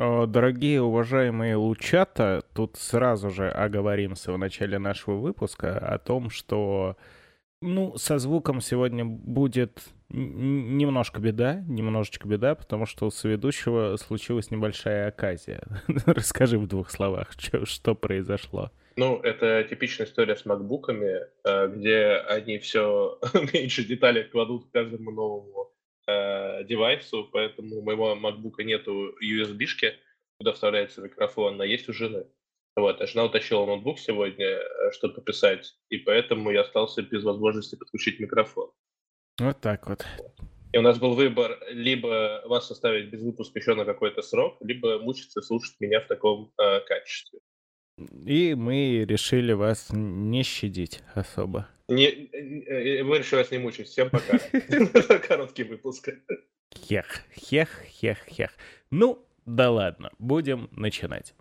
Дорогие уважаемые лучата, тут сразу же оговоримся в начале нашего выпуска о том, что ну, со звуком сегодня будет немножко беда, немножечко беда, потому что у соведущего случилась небольшая оказия. Расскажи в двух словах, что, что произошло. Ну, это типичная история с макбуками, э, где они все меньше деталей кладут к каждому новому э, девайсу, поэтому у моего макбука нету USB-шки, куда вставляется микрофон, а есть у жены. Вот, а жена утащила ноутбук сегодня, э, чтобы пописать, и поэтому я остался без возможности подключить микрофон. Вот так вот. И у нас был выбор либо вас оставить без выпуска еще на какой-то срок, либо мучиться слушать меня в таком э, качестве. И мы решили вас не щадить особо. Не, э, мы решили вас не мучить. Всем пока. Короткий выпуск. Хех, хех, хех, хех. Ну, да ладно, будем начинать.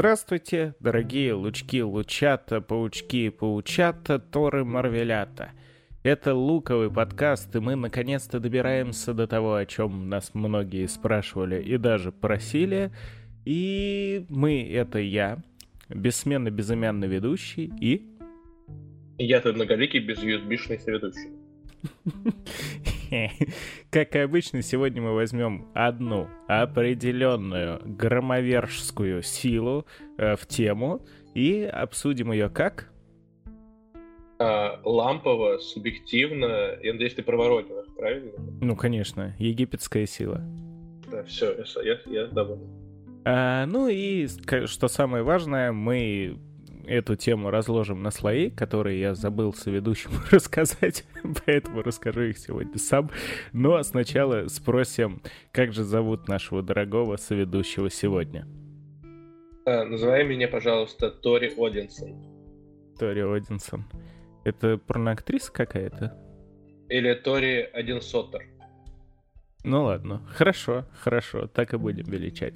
Здравствуйте, дорогие лучки лучата, паучки паучата, торы марвелята. Это луковый подкаст, и мы наконец-то добираемся до того, о чем нас многие спрашивали и даже просили. И мы — это я, бессменно безымянный ведущий и... Я-то многоликий без USB-шный соведущий. Как и обычно, сегодня мы возьмем одну определенную громовержскую силу э, в тему и обсудим ее как? А, лампово, субъективно, я надеюсь, ты проворотил правильно? Ну, конечно, египетская сила. Да, все, я, я, я доволен. А, ну и, что самое важное, мы эту тему разложим на слои, которые я забыл соведущему рассказать, поэтому расскажу их сегодня сам. Но ну, а сначала спросим, как же зовут нашего дорогого соведущего сегодня? А, называй меня, пожалуйста, Тори Одинсон. Тори Одинсон. Это порноактриса какая-то? Или Тори Одинсоттер. Ну ладно, хорошо, хорошо, так и будем величать.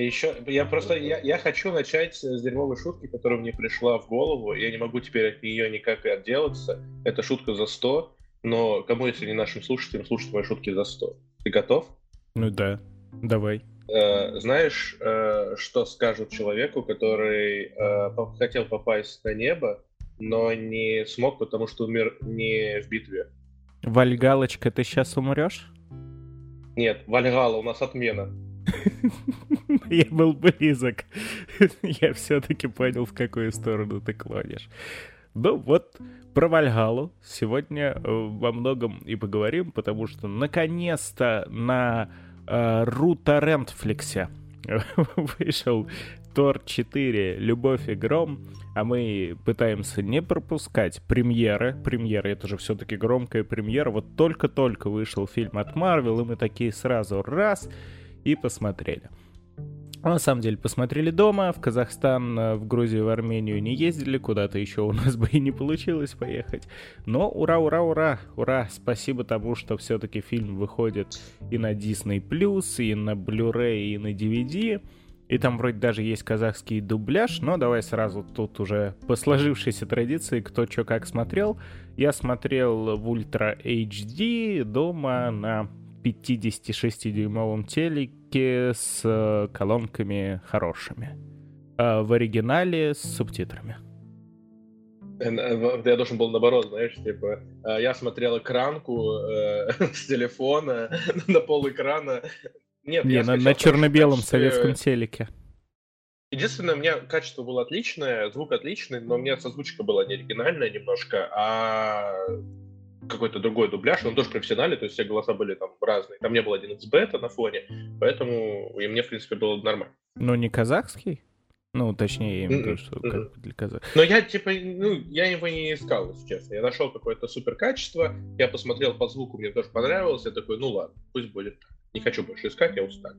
Еще, я просто, я, я хочу начать с дерьмовой шутки, которая мне пришла в голову. Я не могу теперь от нее никак и отделаться. Это шутка за 100, но кому, если не нашим слушателям, слушать мои шутки за 100? Ты готов? Ну да, давай. Э, знаешь, э, что скажут человеку, который э, хотел попасть на небо, но не смог, потому что умер не в битве? Вальгалочка, ты сейчас умрешь? Нет, Вальгала, у нас отмена. Я был близок. Я все-таки понял, в какую сторону ты клонишь. Ну вот, про Вальгалу сегодня э, во многом и поговорим, потому что наконец-то на э, Руторентфликсе вышел Тор 4 «Любовь и гром», а мы пытаемся не пропускать премьеры. Премьеры — это же все-таки громкая премьера. Вот только-только вышел фильм от Марвел, и мы такие сразу раз — и посмотрели. на самом деле посмотрели дома, в Казахстан, э, в Грузию, в Армению не ездили, куда-то еще у нас бы и не получилось поехать. Но ура, ура, ура, ура, спасибо тому, что все-таки фильм выходит и на Disney+, и на Blu-ray, и на DVD. И там вроде даже есть казахский дубляж, но давай сразу тут уже по сложившейся традиции, кто что как смотрел. Я смотрел в Ультра HD дома на 56-дюймовом телеке с э, колонками хорошими. А в оригинале с субтитрами. Э, э, я должен был наоборот, знаешь, типа, я смотрел экранку э, с телефона на пол экрана. Нет, Не, на, на черно-белом советском телеке. Единственное, у меня качество было отличное, звук отличный, но у меня созвучка была не оригинальная немножко, а какой-то другой дубляж, он тоже профессиональный, то есть все голоса были там разные. Там не было один из бета на фоне, поэтому и мне, в принципе, было нормально. Но не казахский? Ну, точнее, я имею в виду, что как для казахов. Но я, типа, ну, я его не искал, если честно. Я нашел какое-то супер качество, я посмотрел по звуку, мне тоже понравилось, я такой, ну ладно, пусть будет так. Не хочу больше искать, я устал.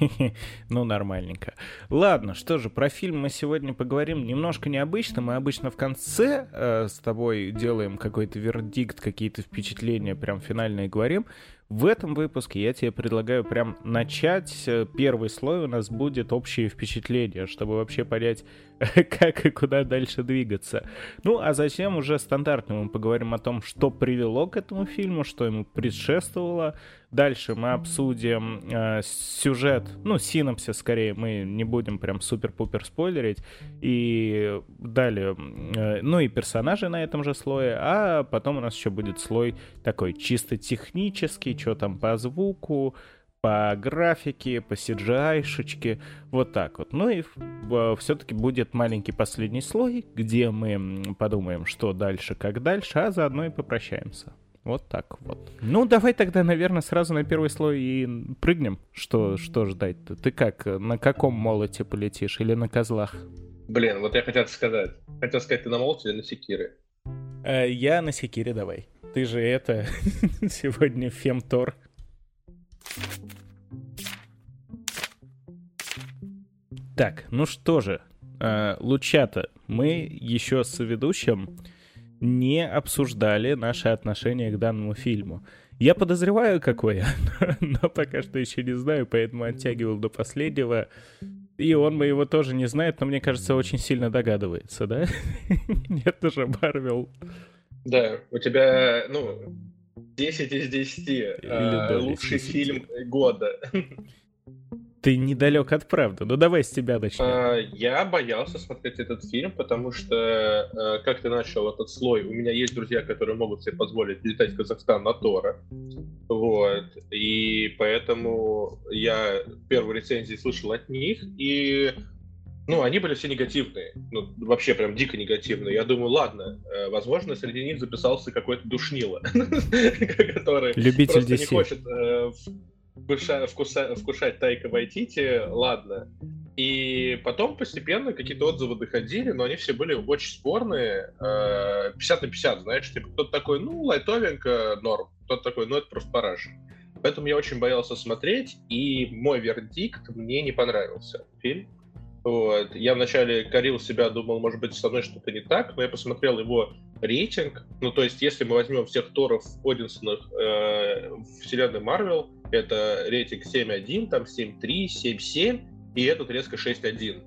Ну, нормальненько. Ладно, что же, про фильм мы сегодня поговорим немножко необычно. Мы обычно в конце э, с тобой делаем какой-то вердикт, какие-то впечатления, прям финальные говорим. В этом выпуске я тебе предлагаю прям начать. Э, первый слой у нас будет общее впечатление, чтобы вообще понять, как и куда дальше двигаться. Ну, а затем уже стандартно мы поговорим о том, что привело к этому фильму, что ему предшествовало. Дальше мы обсудим э, сюжет, ну, синопсис скорее, мы не будем прям супер-пупер спойлерить. И далее, э, ну и персонажи на этом же слое, а потом у нас еще будет слой такой чисто технический, что там по звуку, по графике, по CGI-шечке, вот так вот. Ну и все-таки будет маленький последний слой, где мы подумаем, что дальше, как дальше, а заодно и попрощаемся. Вот так вот. Ну, давай тогда, наверное, сразу на первый слой и прыгнем. Что, что ждать-то? Ты как, на каком молоте полетишь или на козлах? Блин, вот я хотел сказать. Хотел сказать, ты на молоте или на секире? Э, я на секире давай. Ты же это, сегодня фемтор. Так, ну что же, э, Лучата, мы еще с ведущим не обсуждали наши отношения к данному фильму. Я подозреваю, какое, но пока что еще не знаю, поэтому оттягивал до последнего. И он моего тоже не знает, но мне кажется, очень сильно догадывается, да? Это же Марвел. Да, у тебя, ну, 10 из 10. Или, лучший 10. фильм года. Ты недалек от правды. Ну давай с тебя начнем. А, я боялся смотреть этот фильм, потому что, а, как ты начал этот слой, у меня есть друзья, которые могут себе позволить летать в Казахстан на Тора. Вот. И поэтому я первые рецензии слышал от них, и ну, они были все негативные. Ну, вообще прям дико негативные. Я думаю, ладно, э, возможно, среди них записался какой-то душнило, который просто не хочет э, вкушать, вкушать Тайка Вайтити, ладно. И потом постепенно какие-то отзывы доходили, но они все были очень спорные. 50 на 50, знаешь, типа кто-то такой, ну, лайтовенько, норм. Кто-то такой, ну, это просто параш. Поэтому я очень боялся смотреть, и мой вердикт мне не понравился. Фильм. Вот. Я вначале корил себя, думал, может быть, со мной что-то не так, но я посмотрел его рейтинг. Ну, то есть, если мы возьмем всех Торов Одинсонов э, вселенной Марвел, это рейтинг 7.1, там 7.3, 7.7, и этот резко 6.1.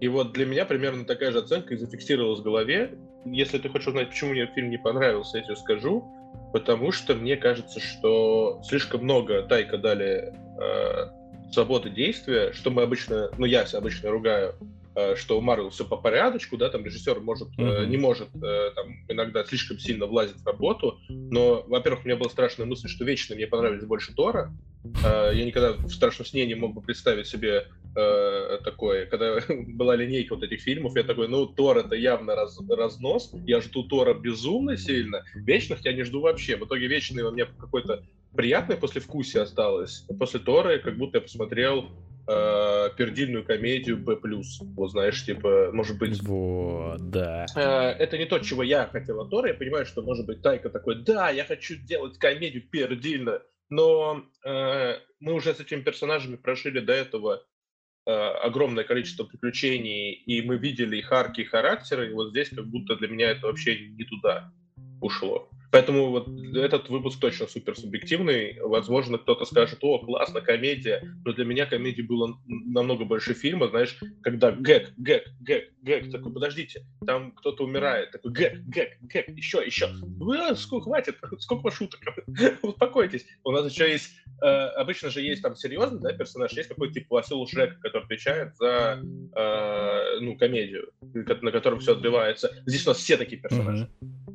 И вот для меня примерно такая же оценка и зафиксировалась в голове. Если ты хочешь узнать, почему мне фильм не понравился, я тебе скажу. Потому что мне кажется, что слишком много Тайка дали э, свободы действия, что мы обычно, ну я обычно ругаю что у Марвел все по порядочку, да, там режиссер может, mm-hmm. не может э, там иногда слишком сильно влазить в работу, но, во-первых, у меня была страшная мысль, что вечно мне понравились больше Тора, я никогда в страшном сне не мог бы представить себе такое, когда была линейка вот этих фильмов, я такой, ну, Тор это явно раз, разнос, я жду Тора безумно сильно, Вечных я не жду вообще, в итоге Вечные у меня какой-то приятное послевкусие осталось. После Тора как будто я посмотрел э, пердильную комедию Б+. Вот знаешь, типа, может быть... Вот, да. Э, это не то, чего я хотел от Тора. Я понимаю, что, может быть, Тайка такой, да, я хочу делать комедию пердильно. Но э, мы уже с этими персонажами прожили до этого э, огромное количество приключений, и мы видели их арки и характеры, и вот здесь как будто для меня это вообще не туда ушло. Поэтому вот этот выпуск точно супер субъективный. Возможно, кто-то скажет, о, классно, комедия. Но для меня комедия была намного больше фильма, знаешь, когда гэг, гэг, гэг, гэг. Такой, подождите, там кто-то умирает. Такой, гэг, гэг, гэг, еще, еще. Вы, сколько, хватит, сколько шуток. Успокойтесь. У нас еще есть, э, обычно же есть там серьезный, да, персонаж, есть какой-то типа Васил Шрек, который отвечает за, э, ну, комедию, на котором все отбивается. Здесь у нас все такие персонажи.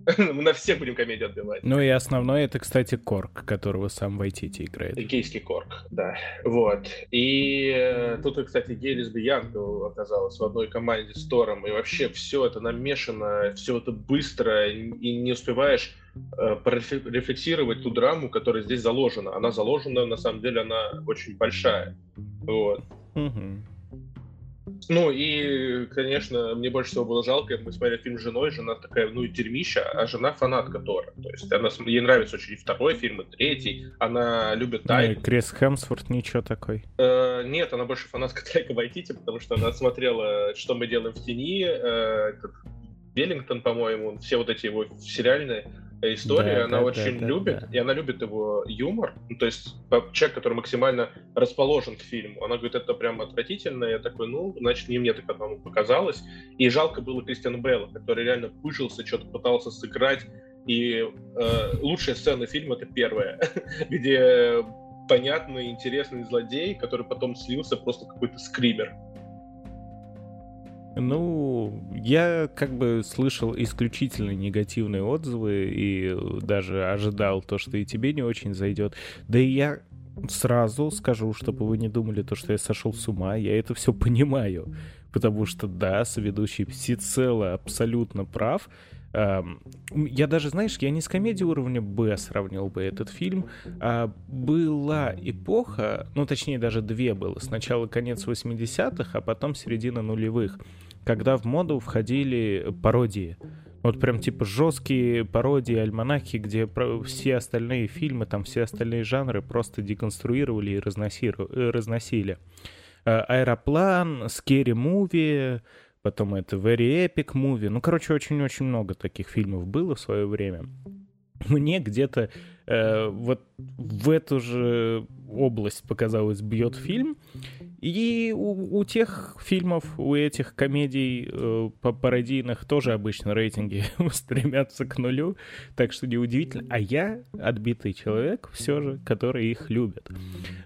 Мы на всех будем комедию отбивать. Ну и основной это, кстати, Корк, которого сам Вайтити играет. Гейский Корк, да. Вот. И э, тут, кстати, гей лесбиянка оказалась в одной команде с Тором. И вообще все это намешано, все это быстро, и не успеваешь э, рефлексировать ту драму, которая здесь заложена. Она заложена, на самом деле, она очень большая. Вот. Угу. Ну и, конечно, мне больше всего было жалко, мы смотрели фильм с женой, жена такая, ну и дерьмища, а жена фанатка Тора. То есть она, ей нравится очень и второй фильм, и третий, она любит Тайку. Ну, Крис Хемсворт ничего такой. Э, нет, она больше фанатка Тайка Вайтити, потому что она смотрела «Что мы делаем в тени», э, этот Веллингтон, по-моему, все вот эти его сериальные, история, да, она да, очень да, любит, да. и она любит его юмор. Ну, то есть человек, который максимально расположен к фильму, она говорит, это прям отвратительно. Я такой, ну, значит, не мне так одному показалось. И жалко было Кристиана Белла, который реально пыжился, что-то пытался сыграть. И э, лучшая сцена фильма это первая, где понятный, интересный злодей, который потом слился просто какой-то скример. Ну, я как бы слышал исключительно негативные отзывы и даже ожидал то, что и тебе не очень зайдет. Да и я сразу скажу, чтобы вы не думали то, что я сошел с ума, я это все понимаю. Потому что, да, соведущий всецело абсолютно прав. Я даже, знаешь, я не с комедией уровня Б сравнил бы этот фильм, а была эпоха, ну, точнее, даже две было. Сначала конец 80-х, а потом середина нулевых когда в моду входили пародии. Вот прям типа жесткие пародии, альманахи, где все остальные фильмы, там все остальные жанры просто деконструировали и э, разносили. Э, Аэроплан, Scary Movie, потом это Very Epic Movie. Ну, короче, очень-очень много таких фильмов было в свое время. Мне где-то э, вот в эту же область, показалось, бьет фильм. И у, у тех фильмов, у этих комедий э, пародийных тоже обычно рейтинги стремятся к нулю, так что неудивительно. А я отбитый человек все же, который их любит.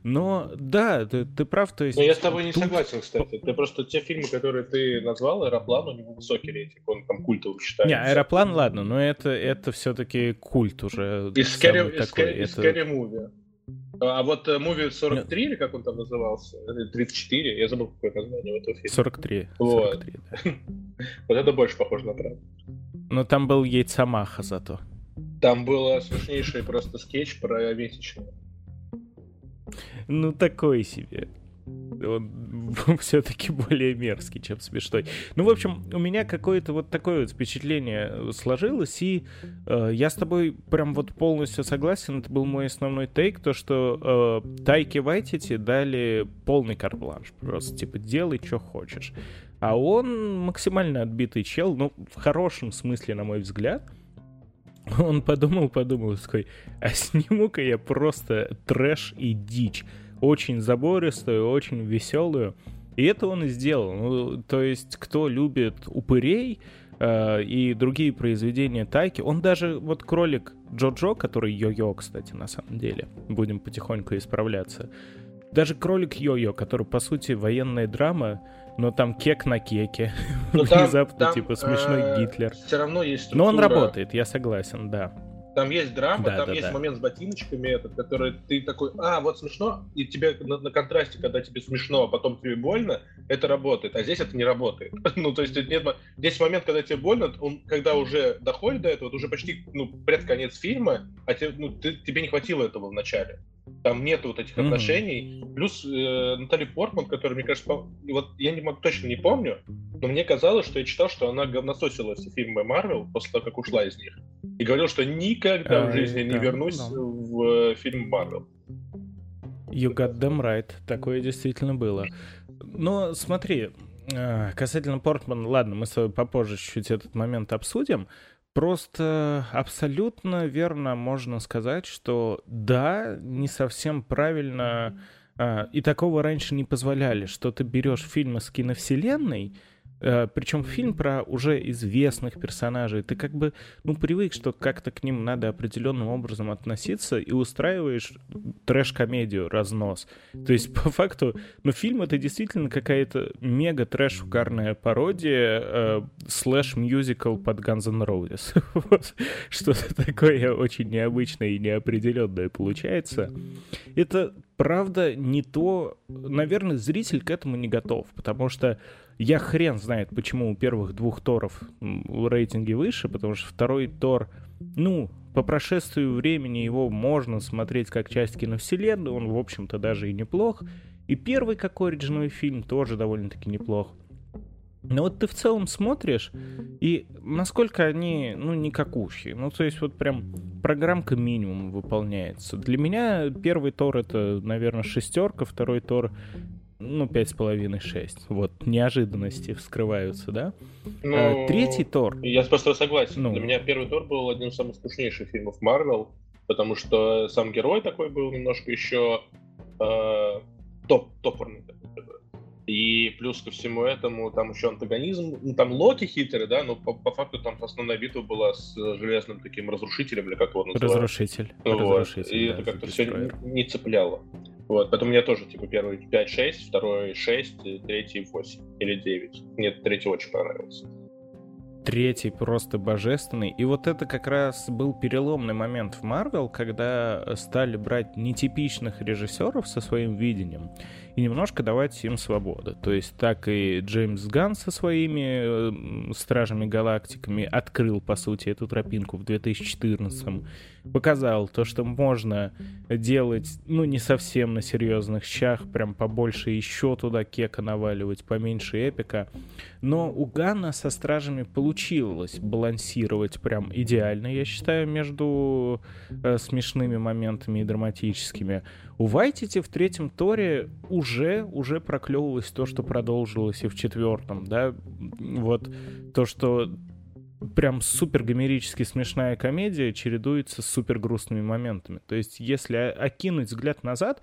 Но да, ты, ты прав, то есть... Но я с тобой не тут... согласен, кстати. Ты просто те фильмы, которые ты назвал, Аэроплан, у него высокий рейтинг, он там культовый считается. Не, Аэроплан, ладно, но это, это все-таки культ уже. И. Scary Movie. А вот Movie 43, Нет. или как он там назывался? 34, я забыл, какое название у этого фильма. 43. Вот. 43 да. вот это больше похоже на правду. Но там был яйцамаха зато. Там был смешнейший просто скетч про месячные. Ну, такой себе он все-таки более мерзкий, чем смешной. Ну, в общем, у меня какое-то вот такое вот впечатление сложилось, и э, я с тобой прям вот полностью согласен, это был мой основной тейк, то, что э, Тайки Вайтити дали полный карбланш, просто типа делай, что хочешь. А он максимально отбитый чел, ну, в хорошем смысле, на мой взгляд, он подумал, подумал, такой, а сниму-ка я просто трэш и дичь очень забористую, очень веселую. И это он и сделал. Ну, то есть, кто любит упырей э, и другие произведения Тайки, он даже, вот кролик Джо-Джо, который йо-йо, кстати, на самом деле, будем потихоньку исправляться, даже кролик Йо-Йо, который, по сути, военная драма, но там кек на кеке. Но Внезапно, там, типа, смешной э, Гитлер. Все равно есть структура... Но он работает, я согласен, да. Там есть драма, да, там да, есть да. момент с ботиночками, этот, который ты такой, а, вот смешно, и тебе на, на контрасте, когда тебе смешно, а потом тебе больно, это работает, а здесь это не работает. ну, то есть нет, здесь момент, когда тебе больно, он, когда уже доходит до этого, это уже почти, ну, предконец фильма, а тебе, ну, ты, тебе не хватило этого в начале. Там нет вот этих mm-hmm. отношений. Плюс э, Натали Портман, которая, мне кажется, по... вот я не могу, точно не помню, но мне казалось, что я читал, что она говнососила все фильмы Марвел после того, как ушла из них. И говорил, что никогда в э, жизни не вернусь в э, фильм Марвел. You got them right. Такое действительно было. Но смотри, э, касательно Портман, ладно, мы с тобой попозже чуть-чуть этот момент обсудим. Просто абсолютно верно можно сказать, что да, не совсем правильно, а, и такого раньше не позволяли, что ты берешь фильмы с киновселенной, Причем фильм про уже известных персонажей. Ты как бы, ну, привык, что как-то к ним надо определенным образом относиться и устраиваешь трэш-комедию, разнос. То есть, по факту, ну, фильм это действительно какая-то мега трэш-угарная пародия э, слэш-мюзикл под Guns N' Roses. вот. Что-то такое очень необычное и неопределенное получается. Это правда не то... Наверное, зритель к этому не готов, потому что я хрен знает, почему у первых двух Торов рейтинги выше, потому что второй Тор, ну, по прошествию времени его можно смотреть как часть киновселенной, он, в общем-то, даже и неплох. И первый, как оригинальный фильм, тоже довольно-таки неплох. Но вот ты в целом смотришь, и насколько они, ну, никакущие. Ну, то есть вот прям программка минимум выполняется. Для меня первый Тор это, наверное, шестерка, второй Тор ну, пять с половиной, шесть. Вот, неожиданности вскрываются, да? Ну, А, Третий Тор. Я просто согласен. Ну. Для меня первый Тор был одним из самых скучнейших фильмов Марвел, потому что сам герой такой был немножко еще э, топ, топорный. такой. И плюс ко всему этому там еще антагонизм. Ну, там Локи хитрый, да, но по, по факту там основная битва была с железным таким разрушителем, или как его называют. Разрушитель. Вот. Разрушитель, И да, это как-то все не, не цепляло. Вот, поэтому мне тоже, типа, первый 5-6, второй 6, и третий 8 или 9. Мне третий очень понравился. Третий просто божественный. И вот это как раз был переломный момент в Марвел, когда стали брать нетипичных режиссеров со своим видением и немножко давать им свободу. То есть так и Джеймс Ганн со своими э, Стражами Галактиками открыл, по сути, эту тропинку в 2014 показал то, что можно делать, ну, не совсем на серьезных щах, прям побольше еще туда кека наваливать, поменьше эпика. Но у Ганна со Стражами получилось балансировать прям идеально, я считаю, между э, смешными моментами и драматическими. У Вайтити в третьем Торе уже, уже проклевывалось то, что продолжилось и в четвертом, да, вот то, что прям супер гомерически смешная комедия чередуется с супер грустными моментами. То есть, если окинуть взгляд назад,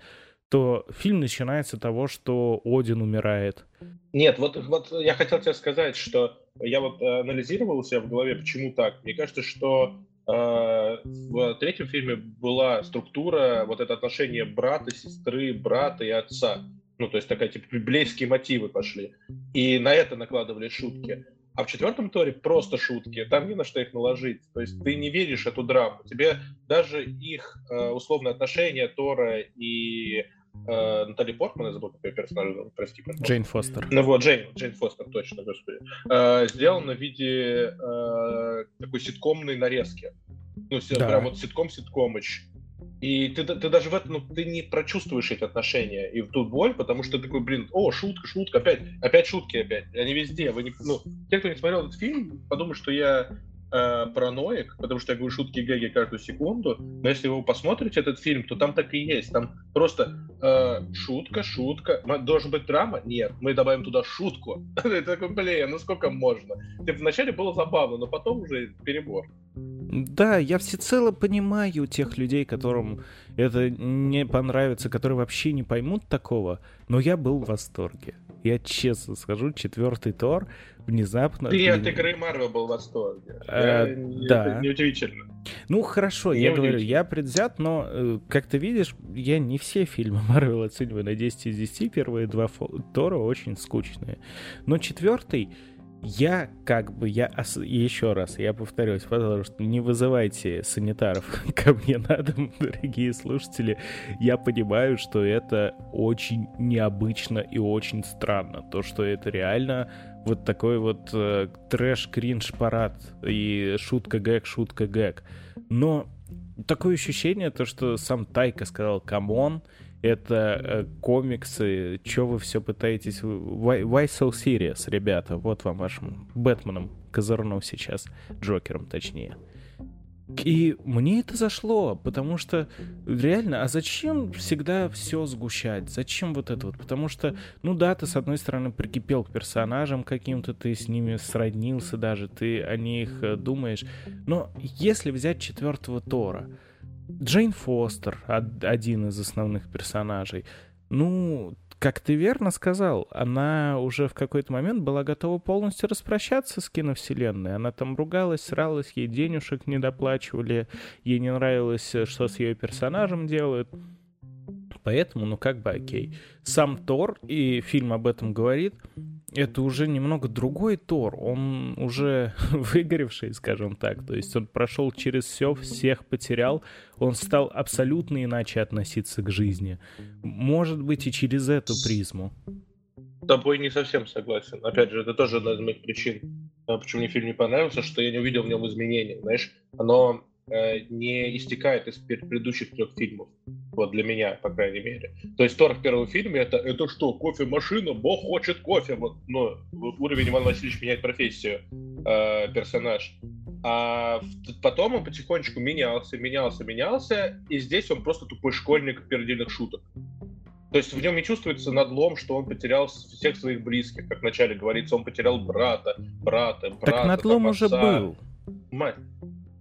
то фильм начинается того, что Один умирает. Нет, вот, вот я хотел тебе сказать, что я вот э, анализировал себя в голове, почему так. Мне кажется, что в третьем фильме была структура, вот это отношение брата, сестры, брата и отца. Ну, то есть такая, типа, библейские мотивы пошли. И на это накладывали шутки. А в четвертом торе просто шутки, там не на что их наложить. То есть ты не веришь эту драму. Тебе даже их э, условные отношения Тора и э, Натали Портман, я забыл, какой персонаж, зовут, прости, пожалуйста. Джейн Фостер. Ну вот, Джейн, Джейн Фостер, точно, господи. Э, сделано в виде э, такой ситкомной нарезки. Ну, Да. прям вот ситком-ситкомыч. И ты, ты даже в этом, ну, ты не прочувствуешь эти отношения и в ту боль, потому что ты такой, блин, о, шутка, шутка, опять, опять шутки, опять. Они везде. Вы не, ну, те, кто не смотрел этот фильм, подумают, что я э, параноик, потому что я говорю шутки и гэги каждую секунду, но если вы посмотрите этот фильм, то там так и есть. Там просто э, шутка, шутка. Должен быть драма? Нет. Мы добавим туда шутку. Ты такой, блин, ну сколько можно? Типа, вначале было забавно, но потом уже перебор. Да, я всецело понимаю тех людей, которым это не понравится, которые вообще не поймут такого, но я был в восторге. Я честно скажу, четвертый Тор внезапно... Ты от игры Марвел был в восторге. Э, Я- да. это Неудивительно. Ну хорошо, Не я говорю, я предвзят, но э, как ты видишь, я не все фильмы Марвел оцениваю на 10 из 10. Первые два Тора очень скучные. Но четвертый, я как бы, я ос- еще раз, я повторюсь, пожалуйста, не вызывайте санитаров ко мне на дом, дорогие слушатели. Я понимаю, что это очень необычно и очень странно. То, что это реально вот такой вот э, трэш-кринж-парад и шутка-гэг, шутка-гэг. Но такое ощущение, то, что сам Тайка сказал, come on, это э, комиксы, чё вы все пытаетесь... Why, why so serious, ребята? Вот вам вашим Бэтменом козырнул сейчас, Джокером точнее. И мне это зашло, потому что реально, а зачем всегда все сгущать? Зачем вот это вот? Потому что, ну да, ты с одной стороны прикипел к персонажам каким-то, ты с ними сроднился даже, ты о них э, думаешь. Но если взять четвертого Тора, Джейн Фостер, од- один из основных персонажей, ну, как ты верно сказал, она уже в какой-то момент была готова полностью распрощаться с киновселенной. Она там ругалась, сралась, ей денежек не доплачивали, ей не нравилось, что с ее персонажем делают. Поэтому, ну как бы окей. Сам Тор, и фильм об этом говорит, это уже немного другой Тор. Он уже выгоревший, скажем так. То есть он прошел через все, всех потерял. Он стал абсолютно иначе относиться к жизни. Может быть, и через эту призму. С тобой не совсем согласен. Опять же, это тоже одна из моих причин, э, почему мне фильм не понравился, что я не увидел в нем изменений. Знаешь, оно не истекает из предыдущих трех фильмов. Вот для меня, по крайней мере. То есть Тор в первом фильме это, это что, кофемашина? Бог хочет кофе. Вот, ну, уровень Иван Васильевич меняет профессию э, персонаж. А потом он потихонечку менялся, менялся, менялся, и здесь он просто тупой школьник передельных шуток. То есть в нем не чувствуется надлом, что он потерял всех своих близких. Как вначале говорится, он потерял брата, брата, брата. Так надлом там, уже был. Мать.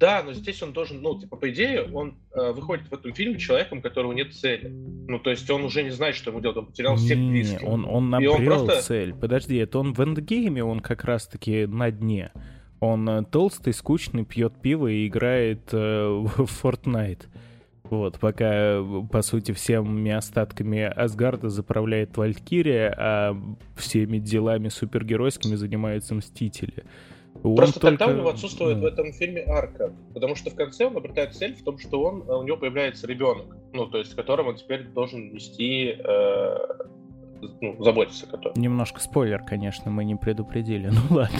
Да, но здесь он должен, ну, типа, по идее, он э, выходит в этом фильме человеком, у которого нет цели. Ну, то есть он уже не знает, что ему делать, он потерял всех Не, близких. он, он И он набрел просто- цель. Подожди, это он в эндгейме, он как раз-таки на дне. Он э, толстый, скучный, пьет пиво и играет э, в Fortnite. Вот, пока, по сути, всеми остатками Асгарда заправляет Валькирия, а всеми делами супергеройскими занимаются Мстители. Он Просто тогда только- у него отсутствует ну, в этом фильме арка. Потому что в конце он обретает цель в том, что он, э, у него появляется ребенок. Ну, то есть, которым он теперь должен нести, э, ну, заботиться о котором. Немножко спойлер, конечно, мы не предупредили. Ну ладно.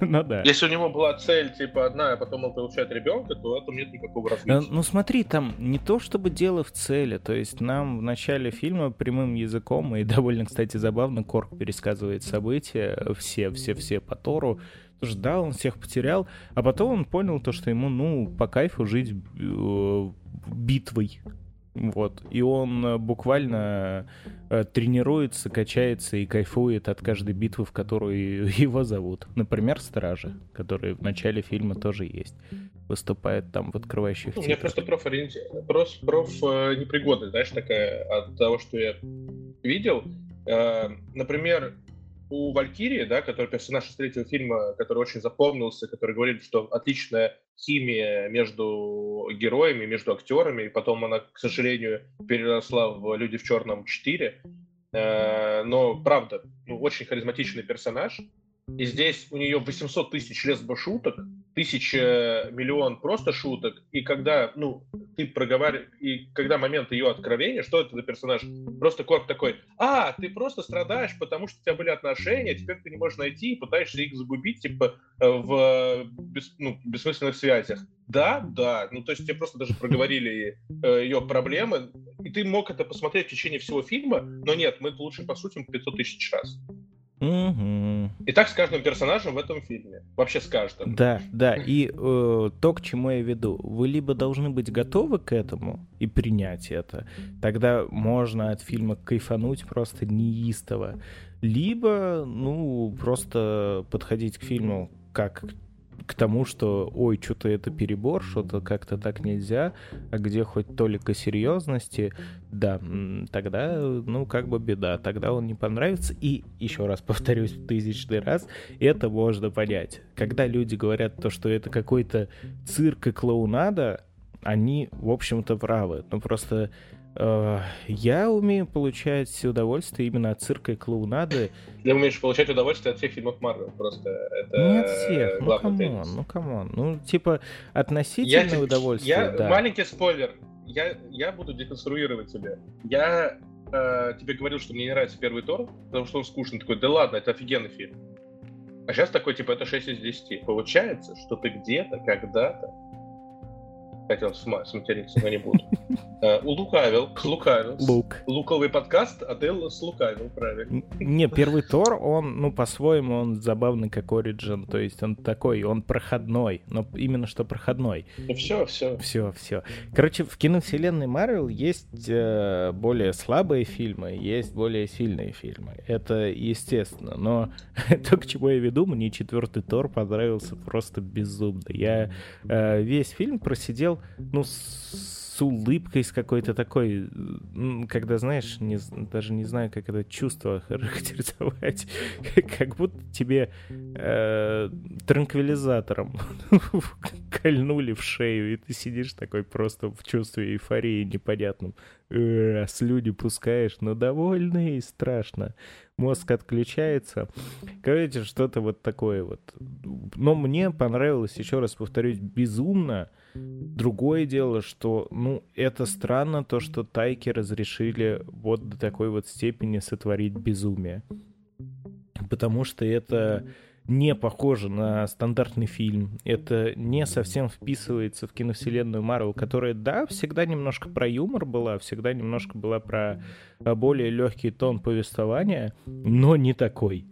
Ну да. Если у него была цель, типа, одна, а потом он получает ребенка, то в этом нет никакого Э, развития. Ну смотри, там не то чтобы дело в цели, то есть нам в начале фильма прямым языком, и довольно, кстати, забавно, Корк пересказывает события, все, все, все по Тору, Да, он всех потерял, а потом он понял то, что ему, ну, по кайфу жить э, битвой. Вот. И он э, буквально э, тренируется, качается и кайфует от каждой битвы, в которую его зовут. Например, Стражи, которые в начале фильма тоже есть. Выступает там в открывающих У меня просто профориенти... проф, проф непригодность, знаешь, такая от того, что я видел. Например, у Валькирии, да, который персонаж из третьего фильма, который очень запомнился, который говорит, что отличная химия между героями, между актерами, и потом она, к сожалению, переросла в «Люди в черном 4». Э, но, правда, ну, очень харизматичный персонаж. И здесь у нее 800 тысяч лесбо шуток, тысяча миллион просто шуток, и когда, ну, ты проговариваешь, и когда момент ее откровения, что это за персонаж? Просто Корп такой, а, ты просто страдаешь, потому что у тебя были отношения, теперь ты не можешь найти и пытаешься их загубить, типа, э, в бес- ну, бессмысленных связях. Да, да, ну, то есть тебе просто даже проговорили э, ее проблемы, и ты мог это посмотреть в течение всего фильма, но нет, мы лучше посутим 500 тысяч раз. Мгм. И так с каждым персонажем в этом фильме. Вообще с каждым. Да, да, и э, то, к чему я веду, вы либо должны быть готовы к этому и принять это, тогда можно от фильма кайфануть просто неистово, либо, ну, просто подходить к фильму как к тому, что, ой, что-то это перебор, что-то как-то так нельзя, а где хоть толика серьезности, да, тогда, ну, как бы беда, тогда он не понравится. И, еще раз повторюсь тысячный раз, это можно понять. Когда люди говорят то, что это какой-то цирк и клоунада, они, в общем-то, правы. Ну, просто я умею получать удовольствие именно от цирка и клоунады. Ты умеешь получать удовольствие от всех фильмов Марвел. Просто это Не от всех, ну come on, тезис. ну come on. Ну, типа, Я относительное тебе- удовольствие, я- да. Маленький спойлер. Я, я буду деконструировать тебя. Я э, тебе говорил, что мне не нравится первый Тор, потому что он скучный. Такой, да ладно, это офигенный фильм. А сейчас такой, типа, это 6 из 10. Получается, что ты где-то, когда-то хотел сма- сматериться, но не буду. Э, Улукавил, лукавил. Лук. Луковый подкаст, а ты слукавил, правильно. Не, первый Тор, он, ну, по-своему, он забавный как origin, то есть он такой, он проходной, но именно что проходной. Ну все, все. Все, все. Короче, в киновселенной Марвел есть э, более слабые фильмы, есть более сильные фильмы. Это естественно. Но то, к чему я веду, мне четвертый Тор понравился просто безумно. Я э, весь фильм просидел, ну, с улыбкой, с какой-то такой, когда, знаешь, не даже не знаю, как это чувство характеризовать, как будто тебе э, транквилизатором кольнули в шею, и ты сидишь такой просто в чувстве эйфории непонятном. Э, слюни пускаешь, но довольный и страшно. Мозг отключается. Короче, что-то вот такое вот. Но мне понравилось, еще раз повторюсь, безумно. Другое дело, что, ну, это странно, то, что Тайки разрешили вот до такой вот степени сотворить безумие. Потому что это не похоже на стандартный фильм. Это не совсем вписывается в киновселенную Марвел, которая, да, всегда немножко про юмор была, всегда немножко была про а, более легкий тон повествования, но не такой.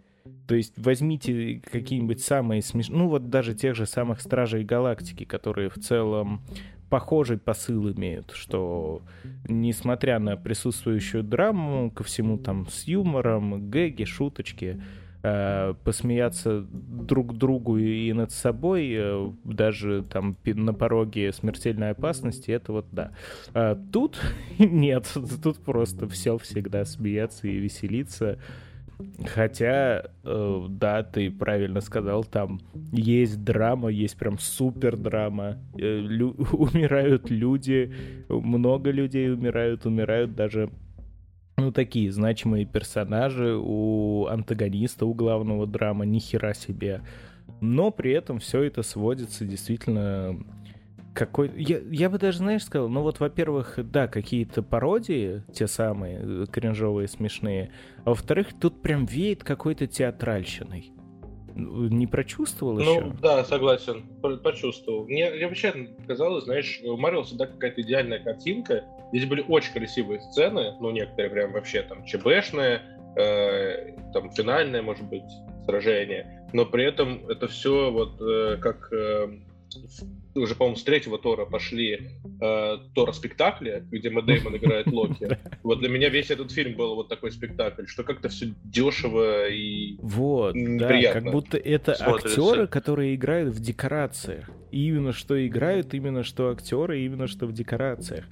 То есть возьмите какие-нибудь самые смешные, ну вот даже тех же самых Стражей Галактики, которые в целом похожий посыл имеют, что несмотря на присутствующую драму, ко всему там с юмором, гэги, шуточки, э, посмеяться друг другу и над собой, э, даже там на пороге смертельной опасности, это вот да. А тут нет, тут просто все всегда смеяться и веселиться. Хотя, э, да, ты правильно сказал, там есть драма, есть прям супер драма. Э, лю- умирают люди, много людей умирают, умирают даже ну, такие значимые персонажи у антагониста, у главного драма, ни хера себе. Но при этом все это сводится действительно какой... Я, я бы даже, знаешь, сказал, ну вот, во-первых, да, какие-то пародии, те самые, э, кринжовые, смешные, а во-вторых, тут прям веет какой-то театральщиной. Не прочувствовал ну, еще? Ну, да, согласен, почувствовал. Мне, мне вообще казалось, знаешь, у Марвел всегда какая-то идеальная картинка. Здесь были очень красивые сцены, ну, некоторые прям вообще там ЧБшные, э, там финальное, может быть, сражение. Но при этом это все вот э, как э, уже, по-моему, с третьего Тора пошли э, Тора спектакли, где Мэтт Дэймон играет Локи. Вот для меня весь этот фильм был вот такой спектакль, что как-то все дешево и Вот, да, как будто это актеры, которые играют в декорациях. И именно что играют, именно что актеры, именно что в декорациях.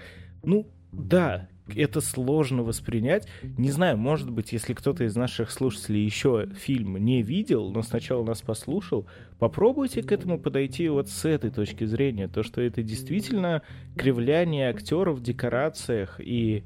Ну, да, это сложно воспринять. Не знаю, может быть, если кто-то из наших слушателей еще фильм не видел, но сначала нас послушал, попробуйте к этому подойти вот с этой точки зрения. То, что это действительно кривляние актеров в декорациях и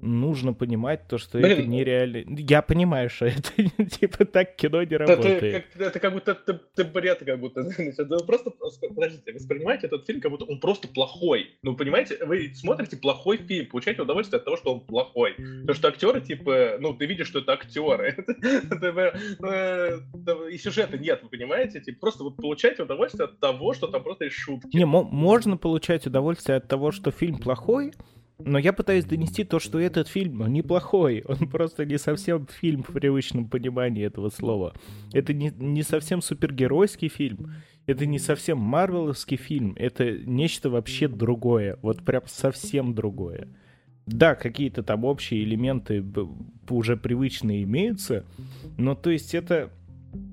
нужно понимать то, что Блин, это нереально. Я понимаю, что это типа так кино не работает. Это как, это как будто ты, бред, как будто. Это просто, подождите, воспринимаете этот фильм, как будто он просто плохой. Ну, понимаете, вы смотрите плохой фильм, получаете удовольствие от того, что он плохой. Потому что актеры, типа, ну, ты видишь, что это актеры. И сюжета нет, вы понимаете? Типа, просто вот получаете удовольствие от того, что там просто есть шутки. Не, можно получать удовольствие от того, что фильм плохой, но я пытаюсь донести то, что этот фильм неплохой. Он просто не совсем фильм в привычном понимании этого слова. Это не, не совсем супергеройский фильм. Это не совсем марвеловский фильм. Это нечто вообще другое. Вот прям совсем другое. Да, какие-то там общие элементы уже привычные имеются, но то есть это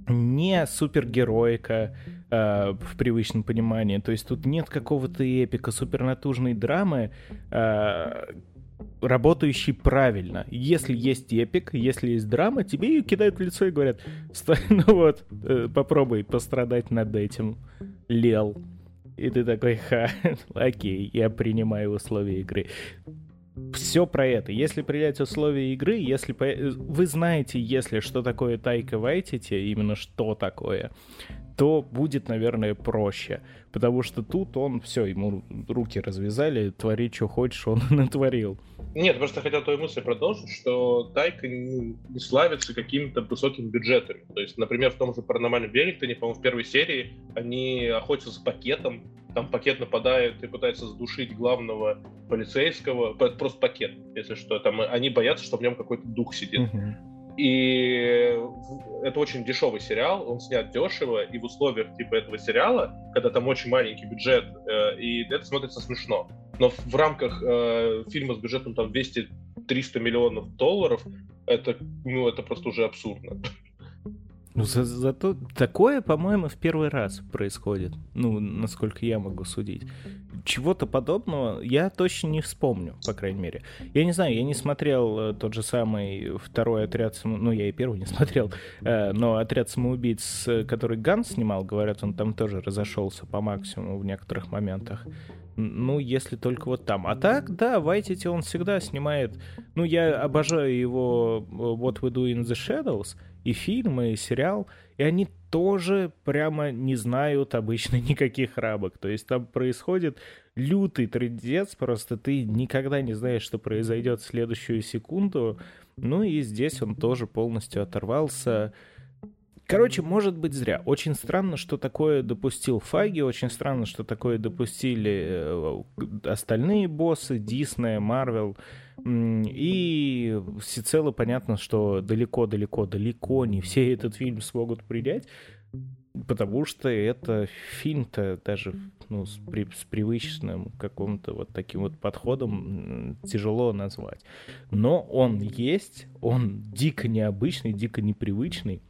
не супергероика, Э, в привычном понимании. То есть тут нет какого-то эпика, супернатужной драмы, э, работающий правильно. Если есть эпик, если есть драма, тебе ее кидают в лицо и говорят, ну вот, э, попробуй пострадать над этим, Лел. И ты такой, ха, окей, я принимаю условия игры. Все про это. Если принять условия игры, если по... вы знаете, если что такое Тайка Вайтити, именно что такое, то будет, наверное, проще. Потому что тут он, все, ему руки развязали, твори, что хочешь, он натворил. Нет, просто хотел твою мысль продолжить, что Тайка не, не славится какими-то высокими бюджетами. То есть, например, в том же «Паранормальном Веллингтоне», по-моему, в первой серии они охотятся пакетом, там пакет нападает и пытается задушить главного полицейского, просто пакет, если что. Там они боятся, что в нем какой-то дух сидит. Uh-huh. И это очень дешевый сериал, он снят дешево, и в условиях типа этого сериала, когда там очень маленький бюджет, э, и это смотрится смешно. Но в рамках э, фильма с бюджетом там 200-300 миллионов долларов, это, ну, это просто уже абсурдно. Ну, за, зато такое, по-моему, в первый раз происходит. Ну, насколько я могу судить. Чего-то подобного я точно не вспомню, по крайней мере. Я не знаю, я не смотрел э, тот же самый второй отряд, ну, я и первый не смотрел, э, но отряд самоубийц, который Ган снимал, говорят, он там тоже разошелся по максимуму в некоторых моментах. Ну, если только вот там. А так, да, Вайтити он всегда снимает... Ну, я обожаю его э, What We Do in the Shadows, и фильмы, и сериал, и они тоже прямо не знают обычно никаких рамок. То есть там происходит лютый трендец, просто ты никогда не знаешь, что произойдет в следующую секунду. Ну и здесь он тоже полностью оторвался. Короче, может быть зря. Очень странно, что такое допустил Фаги, очень странно, что такое допустили э, остальные боссы, Дисней, Марвел. И всецело понятно, что далеко-далеко-далеко не все этот фильм смогут принять. потому что это фильм-то даже ну, с, при, с привычным каким-то вот таким вот подходом тяжело назвать. Но он есть, он дико необычный, дико непривычный.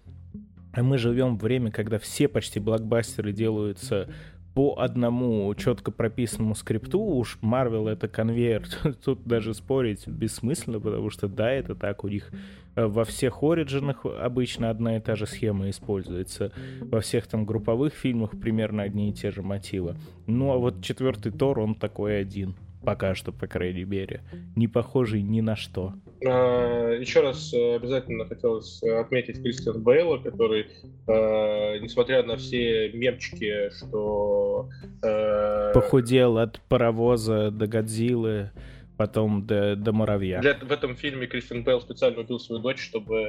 А мы живем в время, когда все почти блокбастеры делаются по одному четко прописанному скрипту, уж Marvel это конвейер, тут даже спорить бессмысленно, потому что да, это так, у них э, во всех оригинах обычно одна и та же схема используется, во всех там групповых фильмах примерно одни и те же мотивы. Ну а вот четвертый Тор, он такой один. Пока что, по крайней мере. Не похожий ни на что. А, еще раз э, обязательно хотелось отметить Кристиан Бейла, который, э, несмотря на все мемчики, что... Э, Похудел от паровоза до Годзиллы, потом до, до муравья. Для, в этом фильме Кристиан Бейл специально убил свою дочь, чтобы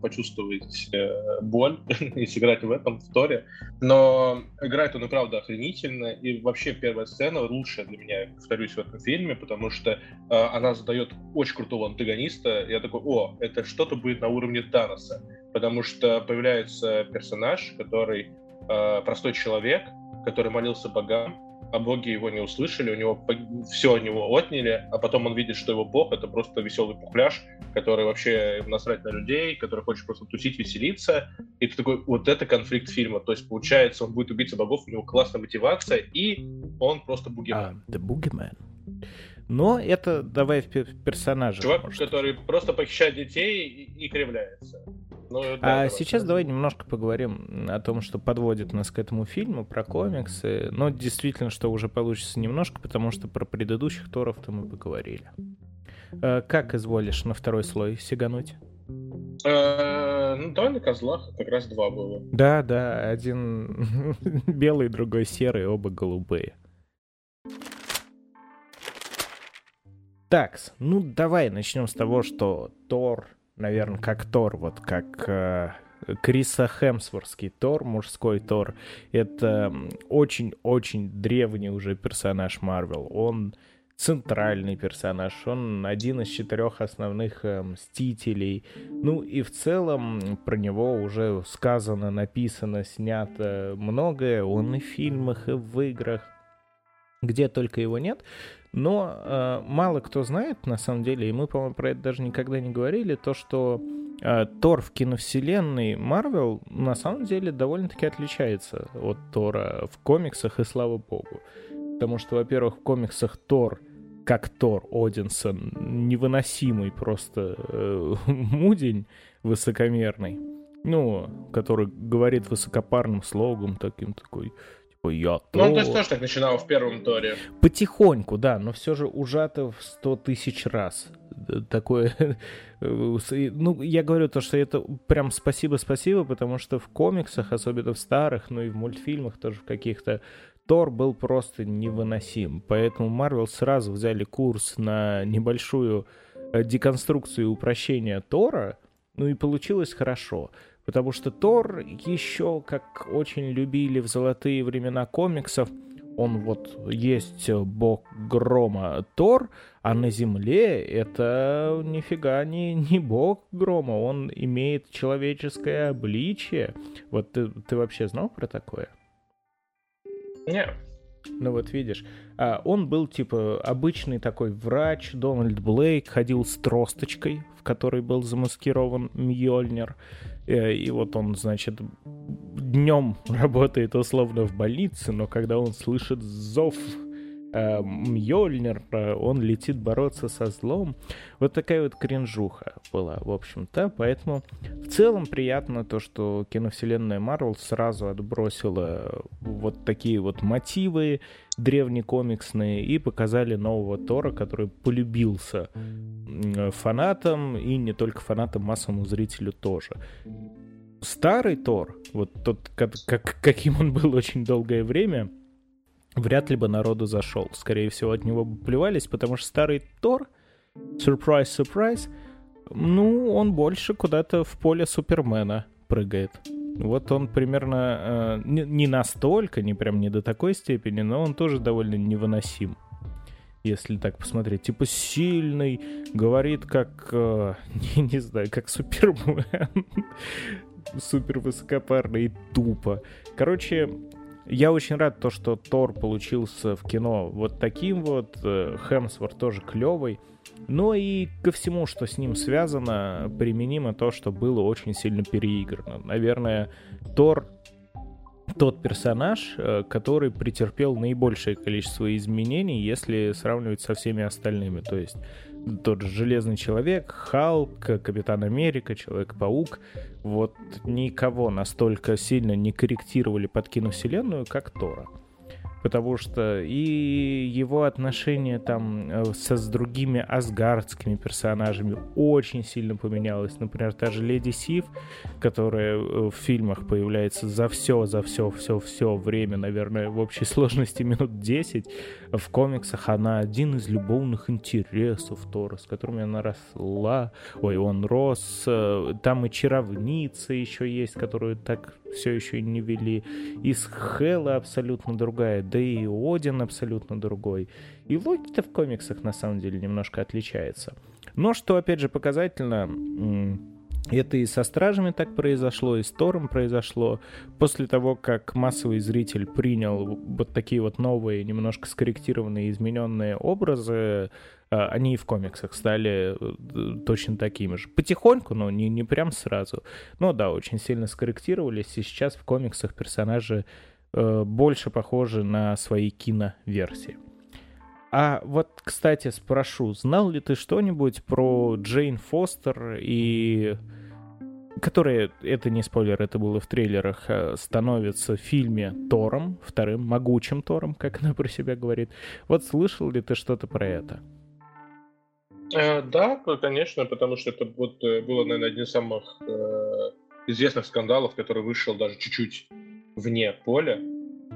почувствовать э, боль и сыграть в этом, в Торе. Но играет он и правда охренительно. И вообще первая сцена лучшая для меня, повторюсь, в этом фильме, потому что э, она задает очень крутого антагониста. Я такой, о, это что-то будет на уровне Таноса. Потому что появляется персонаж, который э, простой человек, который молился богам, а боги его не услышали, у него все у него отняли, а потом он видит, что его бог — это просто веселый пухляж, который вообще насрать на людей, который хочет просто тусить, веселиться. И ты такой, вот это конфликт фильма. То есть, получается, он будет убийца богов, у него классная мотивация, и он просто бугимен. А, the boogeyman. Но это давай в персонажа. Чувак, может. который просто похищает детей и, и кривляется. Ну, да, а сейчас давай немножко поговорим о том, что подводит нас к этому фильму, про комиксы. Но действительно, что уже получится немножко, потому что про предыдущих Торов-то мы поговорили. А, как изволишь на второй слой сигануть? Э, ну, давай на козлах, как раз два было. Да, да, один белый, другой серый, оба голубые. Так, ну давай начнем с того, что Тор наверное, как Тор, вот как э, Криса Хемсворский Тор, мужской Тор. Это очень-очень древний уже персонаж Марвел. Он центральный персонаж, он один из четырех основных э, Мстителей. Ну и в целом про него уже сказано, написано, снято многое. Он и в фильмах, и в играх, где только его нет. Но э, мало кто знает, на самом деле, и мы, по-моему, про это даже никогда не говорили, то, что э, Тор в киновселенной Марвел на самом деле довольно-таки отличается от Тора в комиксах, и слава богу. Потому что, во-первых, в комиксах Тор, как Тор Одинсон, невыносимый просто э, мудень высокомерный, ну, который говорит высокопарным слогом таким такой такой, я Ну, он то есть тоже так начинал в первом Торе. Потихоньку, да, но все же ужато в сто тысяч раз. Такое... ну, я говорю то, что это прям спасибо-спасибо, потому что в комиксах, особенно в старых, ну и в мультфильмах тоже в каких-то, Тор был просто невыносим. Поэтому Марвел сразу взяли курс на небольшую э, деконструкцию и упрощение Тора, ну и получилось хорошо. Потому что Тор еще, как очень любили в золотые времена комиксов, он вот есть бог грома Тор, а на земле это нифига не, не бог грома, он имеет человеческое обличие. Вот ты, ты вообще знал про такое? Нет. Ну вот видишь, а он был типа обычный такой врач, Дональд Блейк, ходил с тросточкой, в которой был замаскирован Мьёльнир. Э, и вот он, значит, днем работает условно в больнице, но когда он слышит зов Мьёльнир, он летит бороться со злом. Вот такая вот кринжуха была, в общем-то. Поэтому в целом приятно то, что киновселенная Марвел сразу отбросила вот такие вот мотивы древнекомиксные и показали нового Тора, который полюбился фанатам и не только фанатам, массовому зрителю тоже. Старый Тор, вот тот, как, как, каким он был очень долгое время, вряд ли бы народу зашел. Скорее всего, от него бы плевались, потому что старый Тор, surprise, surprise, ну, он больше куда-то в поле Супермена прыгает. Вот он примерно э, не, не настолько, не прям не до такой степени, но он тоже довольно невыносим. Если так посмотреть, типа сильный, говорит как, э, не, не знаю, как Супермен. супер высокопарно и тупо. Короче, я очень рад то, что Тор получился в кино вот таким вот, э, Хемсворт тоже клевый. Но и ко всему, что с ним связано, применимо то, что было очень сильно переиграно. Наверное, Тор тот персонаж, э, который претерпел наибольшее количество изменений, если сравнивать со всеми остальными. То есть тот же Железный Человек, Халк, Капитан Америка, Человек-паук. Вот никого настолько сильно не корректировали под киновселенную, как Тора потому что и его отношение там э, со, с другими асгардскими персонажами очень сильно поменялось. Например, та же Леди Сив, которая э, в фильмах появляется за все, за все, все, все время, наверное, в общей сложности минут 10. В комиксах она один из любовных интересов Тора, с которыми она росла. Ой, он рос. Э, там и чаровница еще есть, которую так все еще и не вели. Из Хела абсолютно другая, да и Один абсолютно другой. И Локи-то в комиксах на самом деле немножко отличается. Но что, опять же, показательно, это и со Стражами так произошло, и с Тором произошло. После того, как массовый зритель принял вот такие вот новые, немножко скорректированные, измененные образы, а, они и в комиксах стали э, точно такими же. Потихоньку, но не, не прям сразу. Но да, очень сильно скорректировались, и сейчас в комиксах персонажи э, больше похожи на свои киноверсии. А вот, кстати, спрошу, знал ли ты что-нибудь про Джейн Фостер и которая, это не спойлер, это было в трейлерах, э, становится в фильме Тором, вторым могучим Тором, как она про себя говорит. Вот слышал ли ты что-то про это? Э, да, конечно, потому что это вот э, было, наверное, один из самых э, известных скандалов, который вышел даже чуть-чуть вне поля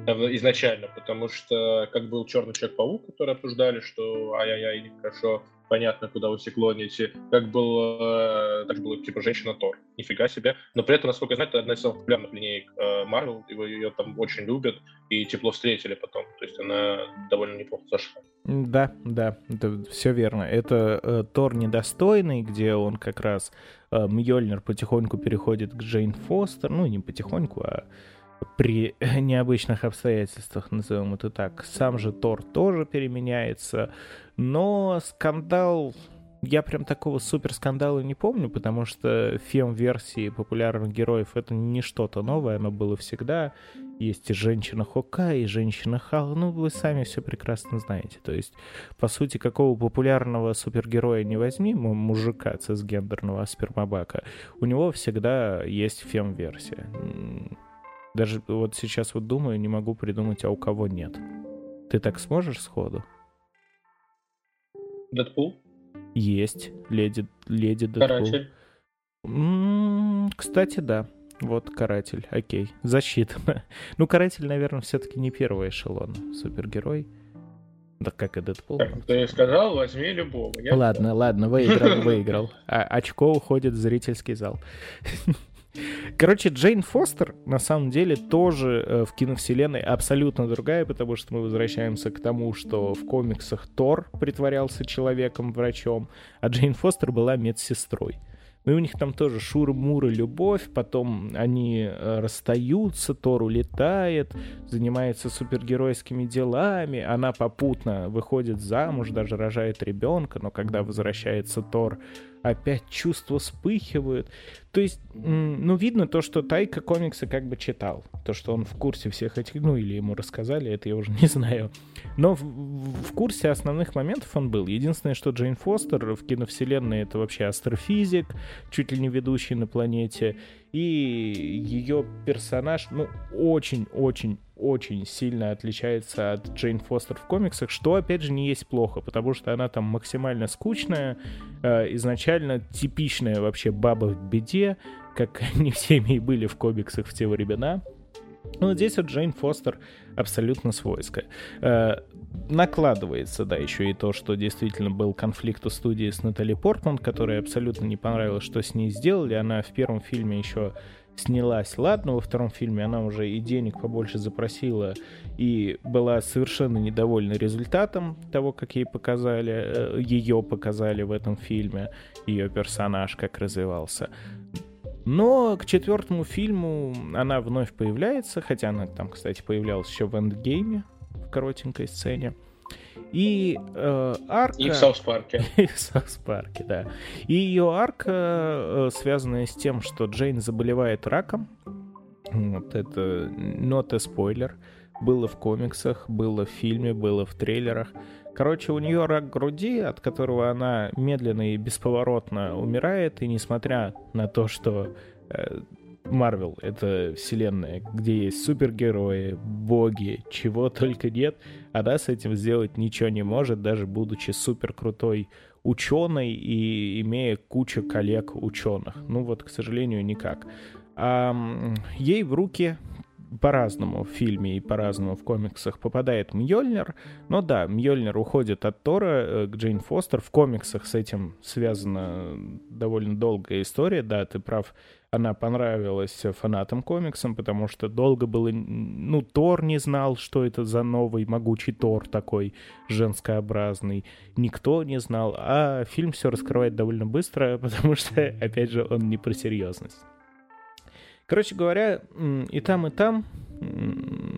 изначально, потому что как был Черный Человек-паук, который обсуждали, что ай-яй-яй, нехорошо, понятно, куда вы все клоните, как был, э, так было типа Женщина Тор, нифига себе, но при этом, насколько я знаю, это одна из самых популярных линеек э, Marvel, его ее там очень любят и тепло встретили потом, то есть она довольно неплохо зашла. Да, да, это все верно. Это э, Тор недостойный, где он как раз э, Мьёльнир потихоньку переходит к Джейн Фостер, ну не потихоньку, а при необычных обстоятельствах, назовем это так. Сам же Тор тоже переменяется, но скандал... Я прям такого супер скандала не помню, потому что фем-версии популярных героев это не что-то новое, оно было всегда. Есть и женщина Хока, и женщина Хал, ну вы сами все прекрасно знаете. То есть, по сути, какого популярного супергероя не возьми, мужика цисгендерного спермобака, у него всегда есть фем-версия. Даже вот сейчас вот думаю, не могу придумать, а у кого нет. Ты так сможешь сходу? Дэдпул? Есть. Леди, леди Дэдпул. Каратель? М-м, кстати, да. Вот каратель, окей, засчитано. Ну, каратель, наверное, все-таки не первый эшелон. Супергерой. Да как и Дэдпул. Как ты сказал, возьми любого. Я ладно, сказал. ладно, выиграл, выиграл. А очко уходит в зрительский зал. Короче, Джейн Фостер на самом деле тоже э, в киновселенной абсолютно другая, потому что мы возвращаемся к тому, что в комиксах Тор притворялся человеком-врачом, а Джейн Фостер была медсестрой. Ну и у них там тоже шур-мур любовь, потом они э, расстаются, Тор улетает, занимается супергеройскими делами, она попутно выходит замуж, даже рожает ребенка, но когда возвращается Тор, опять чувства вспыхивают. То есть, ну, видно то, что Тайка комиксы как бы читал. То, что он в курсе всех этих, ну, или ему рассказали, это я уже не знаю. Но в, в курсе основных моментов он был. Единственное, что Джейн Фостер в киновселенной это вообще астрофизик, чуть ли не ведущий на планете. И ее персонаж, ну, очень-очень очень сильно отличается от Джейн Фостер в комиксах, что, опять же, не есть плохо, потому что она там максимально скучная, э, изначально типичная вообще баба в беде, как не всеми и были в комиксах в те времена. Ну, здесь вот Джейн Фостер абсолютно свойская. Э, накладывается, да, еще и то, что действительно был конфликт у студии с Натали Портман, которая абсолютно не понравилось, что с ней сделали. Она в первом фильме еще снялась. Ладно, во втором фильме она уже и денег побольше запросила и была совершенно недовольна результатом того, как ей показали, э, ее показали в этом фильме, ее персонаж как развивался. Но к четвертому фильму она вновь появляется, хотя она там, кстати, появлялась еще в эндгейме, в коротенькой сцене. И э, арка... И в Саус-парке. И в Саус-парке, да. И ее арка, э, связанная с тем, что Джейн заболевает раком, вот это not a spoiler, было в комиксах, было в фильме, было в трейлерах. Короче, у нее рак груди, от которого она медленно и бесповоротно умирает, и несмотря на то, что э, Марвел — это вселенная, где есть супергерои, боги, чего только нет, она с этим сделать ничего не может, даже будучи супер крутой ученой и имея кучу коллег ученых. Ну вот, к сожалению, никак. А, ей в руки по-разному в фильме и по-разному в комиксах попадает Мьёльнир. Но да, Мьёльнир уходит от Тора э, к Джейн Фостер. В комиксах с этим связана довольно долгая история. Да, ты прав, она понравилась фанатам комиксам, потому что долго было... Ну, Тор не знал, что это за новый могучий Тор такой женскообразный. Никто не знал. А фильм все раскрывает довольно быстро, потому что, опять же, он не про серьезность. Короче говоря, и там, и там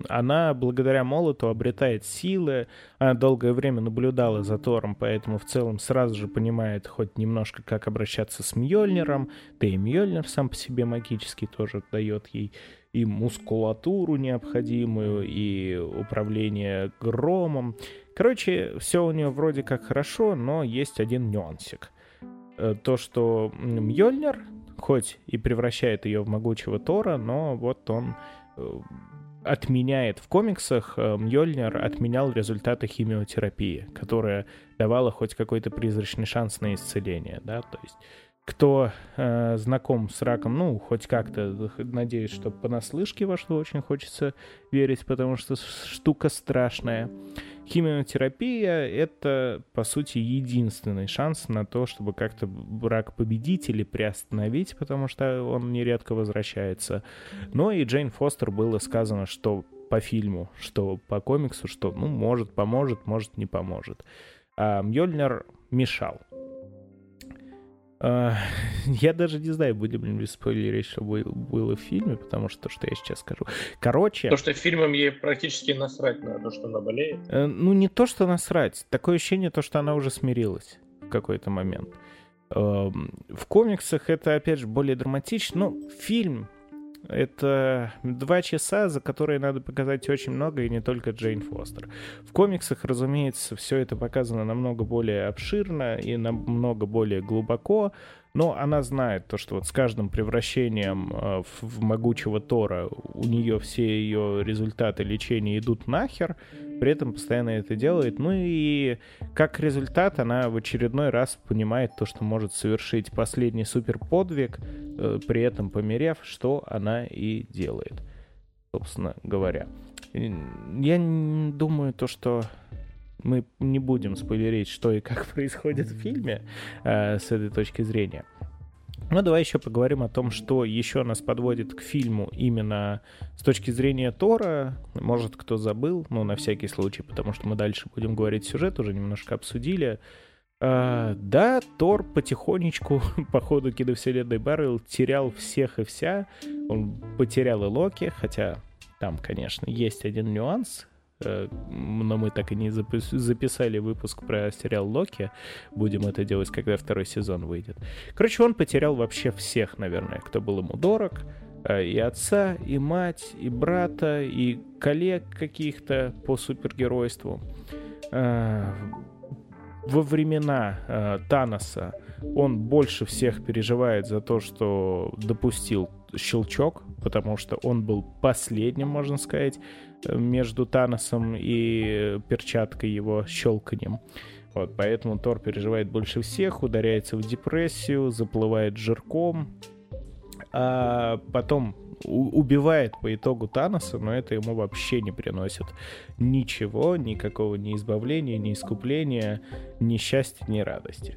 она благодаря молоту обретает силы. Она долгое время наблюдала за Тором, поэтому в целом сразу же понимает хоть немножко, как обращаться с Мьёльниром. Да и Мьёльнир сам по себе магический тоже дает ей и мускулатуру необходимую, и управление громом. Короче, все у нее вроде как хорошо, но есть один нюансик. Э, то, что Мьёльнир хоть и превращает ее в могучего Тора, но вот он э, отменяет в комиксах, э, Мьёльнир отменял результаты химиотерапии, которая давала хоть какой-то призрачный шанс на исцеление, да, то есть кто э, знаком с раком, ну, хоть как-то, надеюсь, что понаслышке во что очень хочется верить, потому что штука страшная. Химиотерапия — это, по сути, единственный шанс на то, чтобы как-то рак победить или приостановить, потому что он нередко возвращается. Но и Джейн Фостер было сказано, что по фильму, что по комиксу, что, ну, может, поможет, может, не поможет. А Мьёльнир мешал. А, я даже не знаю, будем ли спойлерить, что было в фильме, потому что то, что я сейчас скажу. Короче... То, что фильмом ей практически насрать на то, что она болеет. Э, ну, не то, что насрать. Такое ощущение, то, что она уже смирилась в какой-то момент. Эм, в комиксах это, опять же, более драматично. Ну, фильм это два часа, за которые надо показать очень много, и не только Джейн Фостер. В комиксах, разумеется, все это показано намного более обширно и намного более глубоко, но она знает то, что вот с каждым превращением э, в, могучего Тора у нее все ее результаты лечения идут нахер, при этом постоянно это делает. Ну и как результат она в очередной раз понимает то, что может совершить последний суперподвиг, э, при этом померев, что она и делает, собственно говоря. Я думаю то, что мы не будем спойлерить, что и как происходит в фильме э, с этой точки зрения. Но давай еще поговорим о том, что еще нас подводит к фильму именно с точки зрения Тора. Может, кто забыл, но на всякий случай, потому что мы дальше будем говорить сюжет, уже немножко обсудили. Uh, да, Тор потихонечку по ходу киновселенной Баррел терял всех и вся. Он потерял и Локи, хотя там, конечно, есть один нюанс, но мы так и не записали выпуск про сериал Локи. Будем это делать, когда второй сезон выйдет. Короче, он потерял вообще всех, наверное, кто был ему дорог. Э, и отца, и мать, и брата, и коллег каких-то по супергеройству. Э, во времена Таноса он больше всех переживает за то, что допустил щелчок, потому что он был последним, можно сказать, между Таносом и перчаткой его щелканием. Вот, поэтому Тор переживает больше всех, ударяется в депрессию, заплывает жирком, а потом убивает по итогу Таноса, но это ему вообще не приносит ничего, никакого ни избавления, ни искупления, ни счастья, ни радости.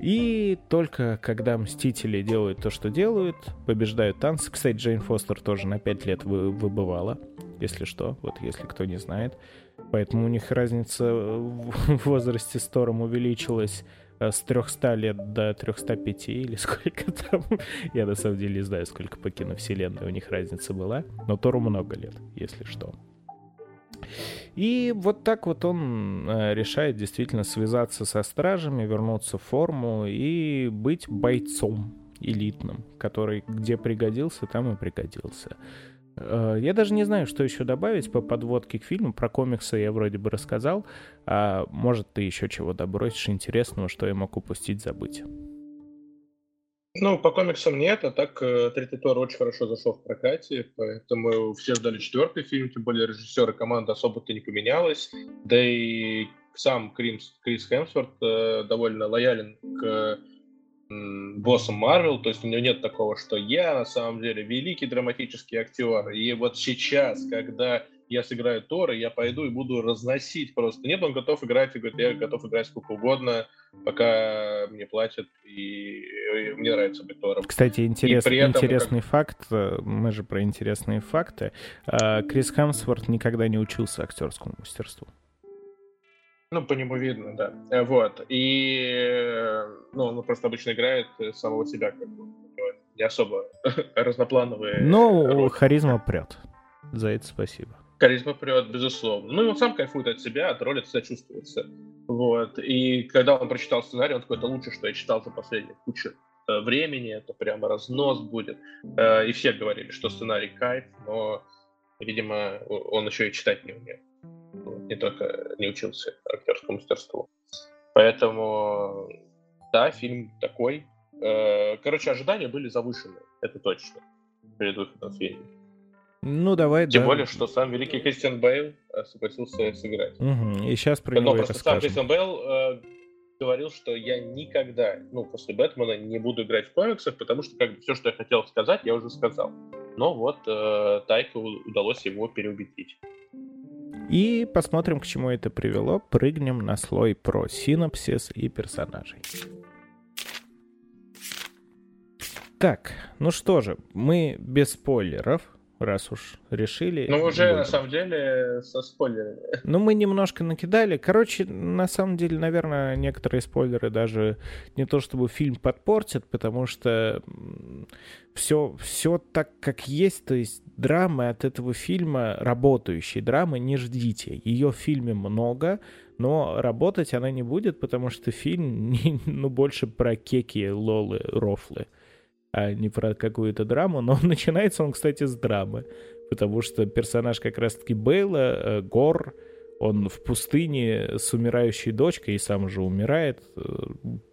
И только когда Мстители делают то, что делают, побеждают танцы. Кстати, Джейн Фостер тоже на 5 лет вы, выбывала, если что, вот если кто не знает. Поэтому у них разница в возрасте с Тором увеличилась э, с 300 лет до 305 или сколько там. Я на самом деле не знаю, сколько по киновселенной у них разница была. Но Тору много лет, если что. И вот так вот он э, решает действительно связаться со стражами, вернуться в форму и быть бойцом элитным, который где пригодился, там и пригодился. Э, я даже не знаю, что еще добавить по подводке к фильму. Про комиксы я вроде бы рассказал. А может, ты еще чего добросишь интересного, что я мог упустить, забыть? Ну, по комиксам нет, а так э, третий Тор очень хорошо зашел в прокате, поэтому все ждали четвертый фильм, тем более режиссер и команда особо-то не поменялась, да и сам Крис, Крис Хемсворт э, довольно лоялен к боссом Марвел, то есть у него нет такого, что я на самом деле великий драматический актер, и вот сейчас, когда я сыграю Тора, я пойду и буду разносить просто. Нет, он готов играть и говорит, я готов играть сколько угодно, пока мне платят, и, и мне нравится быть Тором. Кстати, интерес, интересный как... факт, э, мы же про интересные факты. А, Крис Хемсворт никогда не учился актерскому мастерству. Ну, по нему видно, да. Э, вот. И, э, ну, он просто обычно играет самого себя, как бы. Не особо разноплановые. Ну, роли. харизма прет. За это спасибо. Харизма прет, безусловно. Ну, и он сам кайфует от себя, от роли, себя чувствуется. Вот. И когда он прочитал сценарий, он такой, это лучше, что я читал за последние кучу э, времени, это прямо разнос будет. И все говорили, что сценарий кайф, но, видимо, он еще и читать не умеет не только не учился актерскому мастерству. Поэтому, да, фильм такой. Э, короче, ожидания были завышены, это точно, перед выходом фильма. Ну, давай, Тем да. более, что сам великий Кристиан Бейл э, согласился сыграть. Угу. И сейчас про Но него просто сам Кристиан Бейл э, говорил, что я никогда, ну, после Бэтмена не буду играть в комиксах, потому что как бы все, что я хотел сказать, я уже сказал. Но вот э, Тайку удалось его переубедить. И посмотрим, к чему это привело. Прыгнем на слой про синапсис и персонажей. Так, ну что же, мы без спойлеров раз уж решили. Ну, уже будем. на самом деле со спойлерами. Ну, мы немножко накидали. Короче, на самом деле, наверное, некоторые спойлеры даже не то чтобы фильм подпортят, потому что все, все так, как есть, то есть драмы от этого фильма, работающей драмы, не ждите. Ее в фильме много, но работать она не будет, потому что фильм ну, больше про кеки, лолы, рофлы а не про какую-то драму. Но начинается он, кстати, с драмы, потому что персонаж как раз-таки Бейла, э, Гор, он в пустыне с умирающей дочкой и сам же умирает, э,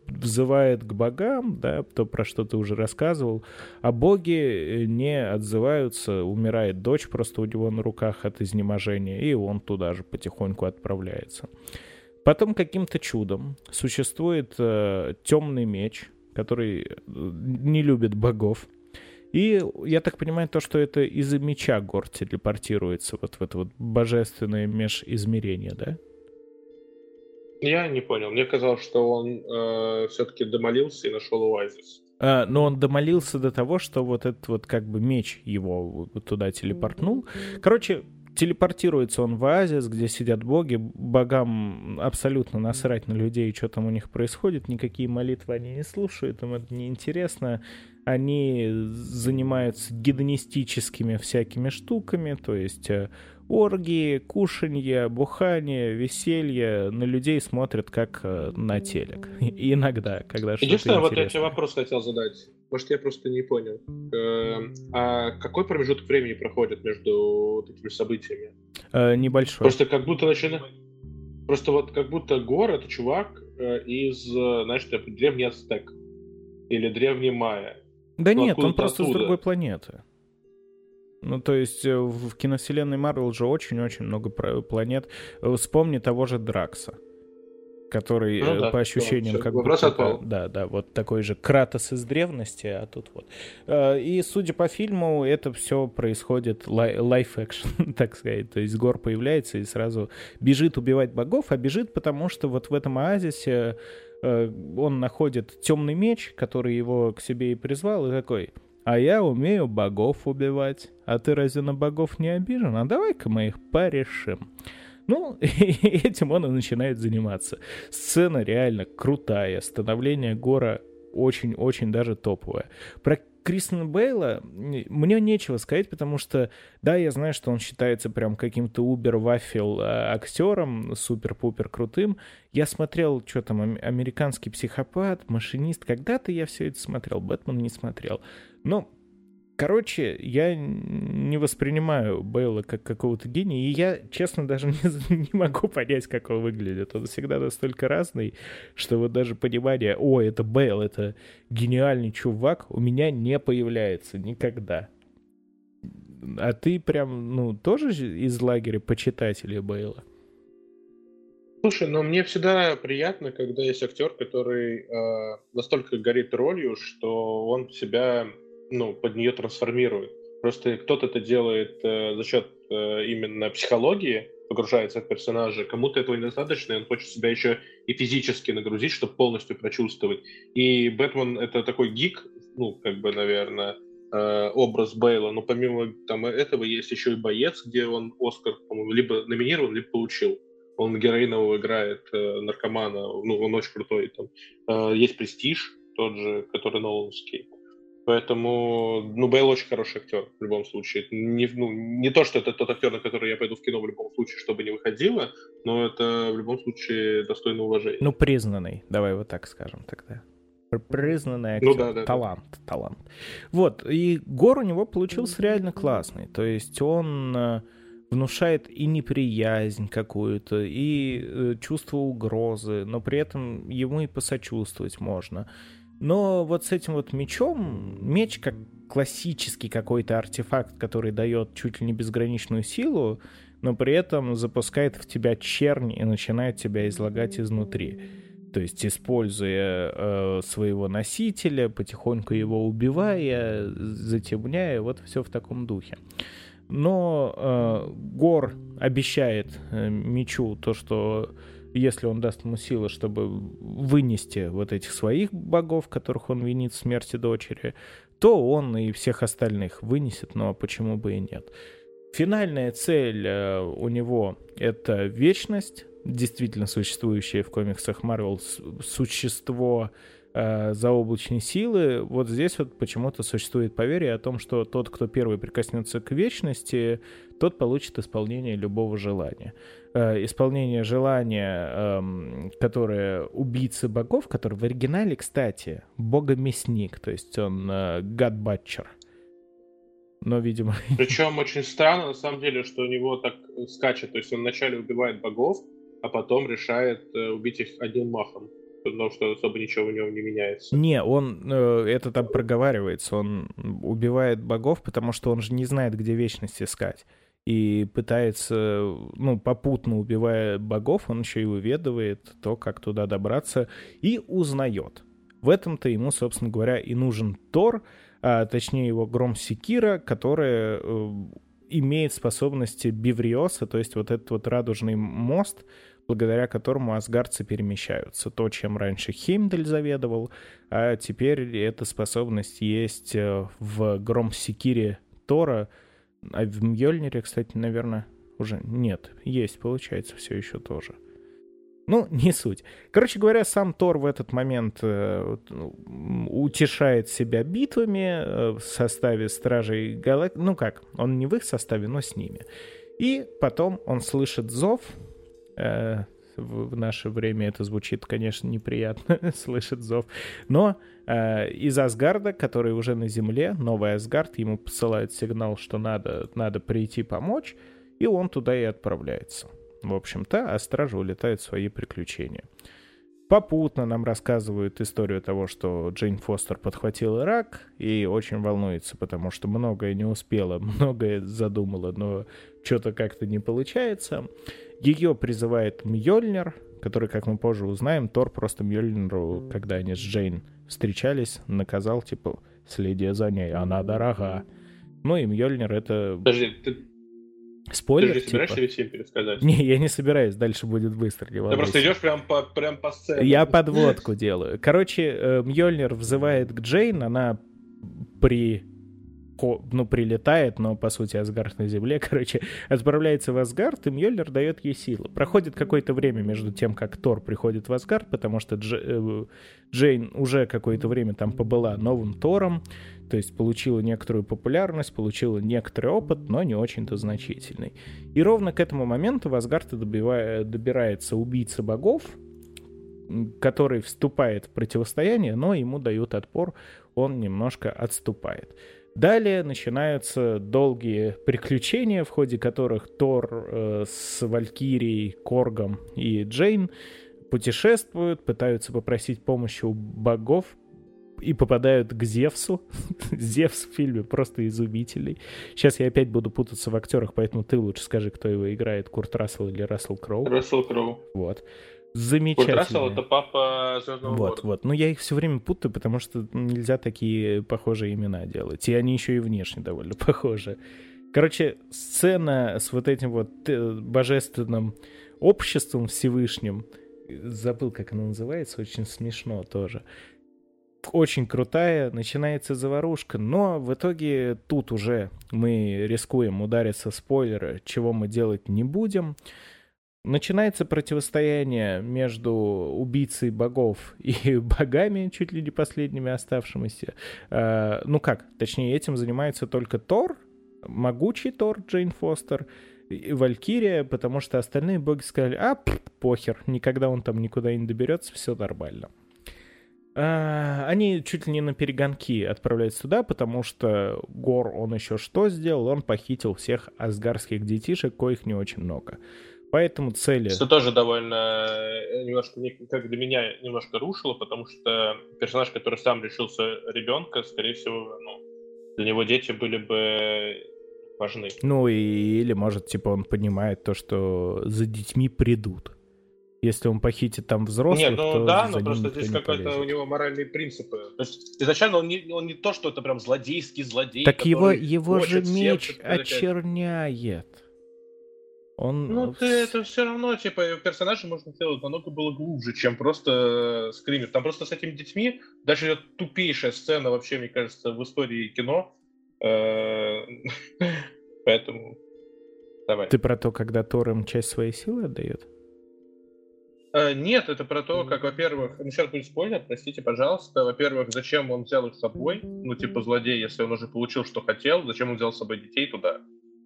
взывает к богам, да, то, про что ты уже рассказывал, а боги э, не отзываются, умирает дочь просто у него на руках от изнеможения, и он туда же потихоньку отправляется. Потом каким-то чудом существует э, темный меч, который э, не любит богов. И я так понимаю, то, что это из-за меча Гор телепортируется вот в это вот божественное межизмерение, да? Я не понял. Мне казалось, что он э, все-таки домолился и нашел оазис. А, но он домолился до того, что вот этот вот как бы меч его туда телепортнул. Короче, телепортируется он в оазис, где сидят боги, богам абсолютно насрать на людей, что там у них происходит, никакие молитвы они не слушают, им это неинтересно, они занимаются гедонистическими всякими штуками, то есть э, оргии, кушанье, бухание, веселье, на людей смотрят как э, на телек. иногда, когда что-то Единственное, вот я тебе вопрос хотел задать. Может, я просто не понял. Эм, а какой промежуток времени проходит между такими событиями? Э, небольшой. Просто как будто начинает... Просто вот как будто Гор — это чувак э, из, знаешь, древний Ацтек. Или древний Майя. Да ну, нет, он просто оттуда. с другой планеты. Ну, то есть э, в киновселенной Марвел же очень-очень много планет. Вспомни того же Дракса который ну, э, да, по ощущениям все, как бы отпал. да да вот такой же Кратос из древности а тут вот. Э, и судя по фильму это все происходит лайф экшн так сказать. То есть Гор появляется и сразу бежит убивать богов а бежит потому что вот в этом оазисе э, он находит темный меч который его к себе и призвал и такой а я умею богов убивать. А ты разве на богов не обижен? А давай-ка мы их порешим Ну, этим он и начинает заниматься. Сцена реально крутая, становление Гора очень-очень даже топовое. Про Кристина Бейла мне нечего сказать, потому что, да, я знаю, что он считается прям каким-то убер-вафел а, актером, супер-пупер крутым. Я смотрел, что там, американский психопат, машинист. Когда-то я все это смотрел, Бэтмен не смотрел. Но Короче, я не воспринимаю Бейла как какого-то гения, и я, честно, даже не, не могу понять, как он выглядит. Он всегда настолько разный, что вот даже понимание, о, это Бейл, это гениальный чувак, у меня не появляется никогда. А ты прям, ну, тоже из лагеря почитателей Бейла? Слушай, ну мне всегда приятно, когда есть актер, который э, настолько горит ролью, что он себя ну, под нее трансформирует. Просто кто-то это делает э, за счет э, именно психологии, погружается в персонажа, кому-то этого недостаточно, и он хочет себя еще и физически нагрузить, чтобы полностью прочувствовать. И Бэтмен — это такой гик, ну, как бы, наверное, э, образ Бейла, но помимо там, этого есть еще и «Боец», где он Оскар, по-моему, либо номинирован, либо получил. Он героинового играет, э, наркомана, ну, он очень крутой. Там. Э, есть «Престиж», тот же, который Ноланский. Поэтому, ну, Бейл очень хороший актер в любом случае. Не, ну, не то, что это тот актер, на который я пойду в кино в любом случае, чтобы не выходило, но это в любом случае достойно уважения. Ну, признанный, давай вот так скажем тогда. Признанный актер. Ну, да, да, талант, да. талант. Вот, и Гор у него получился реально классный. То есть он э, внушает и неприязнь какую-то, и э, чувство угрозы, но при этом ему и посочувствовать можно. Но вот с этим вот мечом, меч как классический какой-то артефакт, который дает чуть ли не безграничную силу, но при этом запускает в тебя чернь и начинает тебя излагать изнутри. То есть, используя э, своего носителя, потихоньку его убивая, затемняя, вот все в таком духе. Но э, Гор обещает э, мечу то, что если он даст ему силы, чтобы вынести вот этих своих богов, которых он винит в смерти дочери, то он и всех остальных вынесет, но почему бы и нет. Финальная цель э, у него — это вечность, действительно существующее в комиксах Марвел существо э, заоблачной силы. Вот здесь вот почему-то существует поверье о том, что тот, кто первый прикоснется к вечности, тот получит исполнение любого желания. Э, исполнение желания, э, которое убийцы богов, который в оригинале, кстати, бога-мясник, то есть он э, гадбатчер. Но, видимо... Причем очень странно, на самом деле, что у него так скачет. То есть он вначале убивает богов, а потом решает э, убить их одним махом потому что особо ничего в нем не меняется. Не, он э, это там проговаривается, он убивает богов, потому что он же не знает, где вечность искать и пытается, ну, попутно убивая богов, он еще и выведывает то, как туда добраться, и узнает. В этом-то ему, собственно говоря, и нужен Тор, а точнее его Гром Секира, которая э, имеет способности Бивриоса, то есть вот этот вот радужный мост, благодаря которому асгардцы перемещаются. То, чем раньше Хеймдаль заведовал, а теперь эта способность есть э, в Гром Секире Тора — а в Мьёльнире, кстати, наверное, уже нет. Есть, получается, все еще тоже. Ну, не суть. Короче говоря, сам Тор в этот момент э, утешает себя битвами э, в составе Стражей Галактики. Ну как, он не в их составе, но с ними. И потом он слышит зов, э, в, наше время это звучит, конечно, неприятно, слышит зов. Но э, из Асгарда, который уже на земле, новый Асгард, ему посылает сигнал, что надо, надо прийти помочь, и он туда и отправляется. В общем-то, а стражи улетают в свои приключения. Попутно нам рассказывают историю того, что Джейн Фостер подхватила рак и очень волнуется, потому что многое не успела, многое задумала, но что-то как-то не получается. Ее призывает Мьёльнир, который, как мы позже узнаем, Тор просто Мьёльниру, когда они с Джейн встречались, наказал, типа, следи за ней, она дорога. Ну и Мьёльнир это... Подожди, ты... Спойлер, Ты же собираешься типа? пересказать? Не, я не собираюсь, дальше будет быстро. Не Ты просто идешь прям по, прям по сцене. Я подводку делаю. Короче, э, Мьёльнир взывает к Джейн, она при ну, прилетает, но, по сути, Асгард на земле, короче, отправляется в Асгард, и Мьёльнир дает ей силу. Проходит какое-то время между тем, как Тор приходит в Асгард, потому что Дж... Э, Джейн уже какое-то время там побыла новым Тором, то есть получила некоторую популярность, получила некоторый опыт, но не очень-то значительный. И ровно к этому моменту в Асгард добирается убийца богов, который вступает в противостояние, но ему дают отпор, он немножко отступает. Далее начинаются долгие приключения, в ходе которых Тор э, с Валькирией, Коргом и Джейн путешествуют, пытаются попросить помощи у богов и попадают к Зевсу. Зевс в фильме просто изумительный. Сейчас я опять буду путаться в актерах, поэтому ты лучше скажи, кто его играет, Курт Рассел или Рассел Кроу. Рассел Кроу. Вот замечательные. Курт это папа Звездного Вот, года. вот. Но я их все время путаю, потому что нельзя такие похожие имена делать. И они еще и внешне довольно похожи. Короче, сцена с вот этим вот э, божественным обществом Всевышним, забыл, как она называется, очень смешно тоже. Очень крутая, начинается заварушка, но в итоге тут уже мы рискуем удариться спойлеры, чего мы делать не будем начинается противостояние между убийцей богов и богами, чуть ли не последними оставшимися. Э, ну как, точнее, этим занимается только Тор, могучий Тор Джейн Фостер, и Валькирия, потому что остальные боги сказали, а, похер, никогда он там никуда не доберется, все нормально. А, они чуть ли не на перегонки отправляются туда, потому что Гор, он еще что сделал? Он похитил всех асгарских детишек, коих не очень много. Поэтому цели... Что тоже довольно э, немножко, как для меня, немножко рушило, потому что персонаж, который сам решился ребенка, скорее всего, ну, для него дети были бы важны. Ну, и, или, может, типа, он понимает то, что за детьми придут. Если он похитит там взрослых, Нет, ну то да, но просто здесь какой-то у него моральные принципы. То есть изначально он не, он не то, что это прям злодейский злодей. Так его, его же меч очерняет. Он... Ну, ты это все равно, типа, персонажа можно сделать намного было глубже, чем просто э, скример. Там просто с этими детьми даже тупейшая сцена вообще, мне кажется, в истории кино. Э, поэтому давай. Ты про то, когда Тор им часть своей силы отдает? Э, нет, это про то, как, во-первых, ну сейчас будет спойлер, простите, пожалуйста. Во-первых, зачем он взял их с собой, ну, типа, злодей, если он уже получил, что хотел, зачем он взял с собой детей туда?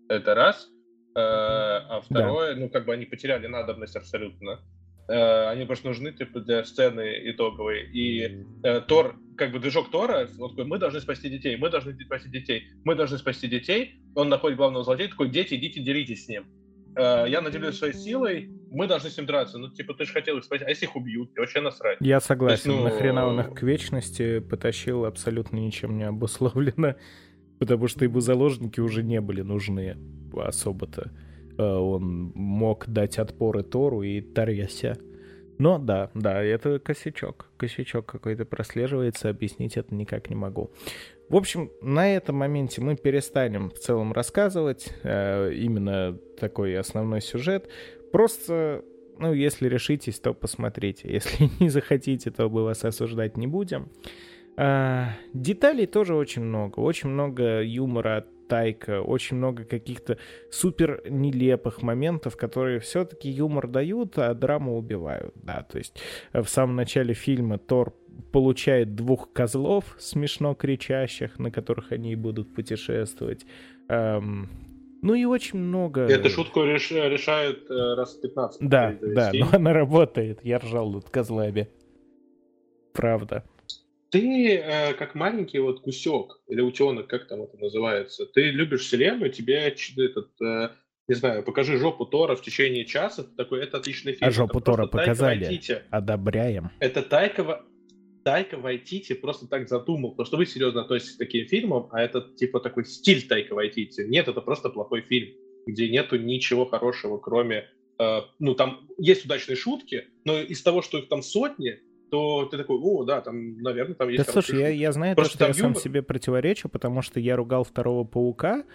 Это раз. Э, а второе, да. ну, как бы они потеряли надобность абсолютно. Э, они просто нужны, типа, для сцены итоговой. И э, Тор, как бы движок Тора, он такой, мы должны спасти детей, мы должны спасти детей, мы должны спасти детей. Он находит главного злодея, такой, дети, идите, деритесь с ним. Я наделюсь своей силой, мы должны с ним драться. Ну, типа, ты же хотел их спасти, а если их убьют, тебе вообще насрать. Я согласен, есть, ну... нахрена он их к вечности потащил абсолютно ничем не обусловлено потому что ему заложники уже не были нужны особо-то. А, он мог дать отпоры Тору и Тарьяся. Но да, да, это косячок. Косячок какой-то прослеживается, объяснить это никак не могу. В общем, на этом моменте мы перестанем в целом рассказывать э, именно такой основной сюжет. Просто, ну, если решитесь, то посмотрите. Если не захотите, то мы вас осуждать не будем. А, деталей тоже очень много. Очень много юмора от Тайка, очень много каких-то супер нелепых моментов, которые все-таки юмор дают, а драму убивают. Да, то есть э, в самом начале фильма Тор получает двух козлов смешно кричащих, на которых они будут путешествовать. Эм, ну и очень много... Эту шутку реш... решают э, раз 15. Да, да, но она работает. Я ржал над козлами. Правда ты э, как маленький вот кусек или утенок, как там это называется, ты любишь вселенную, тебе этот, э, не знаю, покажи жопу Тора в течение часа, ты такой, это отличный фильм. А жопу это Тора показали, Вайтити. одобряем. Это Тайка, Тайка Вайтити просто так задумал, потому что вы серьезно относитесь к таким фильмам, а это типа такой стиль Тайка Вайтити. Нет, это просто плохой фильм, где нету ничего хорошего, кроме э, ну, там есть удачные шутки, но из того, что их там сотни, то ты такой, о, да, там, наверное, там есть... Да, слушай, я, я знаю, Просто то, что я юмор... сам себе противоречу, потому что я ругал второго паука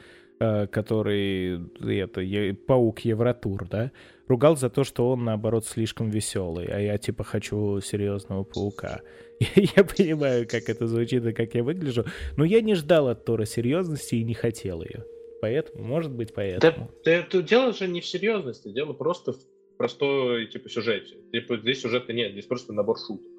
э, который это паук Евротур, да, ругал за то, что он наоборот слишком веселый, а я типа хочу серьезного паука. Я понимаю, как это звучит и как я выгляжу, но я не ждал от Тора серьезности и не хотел ее. Поэтому, может быть, поэтому. Да, да, дело же не в серьезности, дело просто в простой типа сюжете. Типа здесь сюжета нет, здесь просто набор шуток.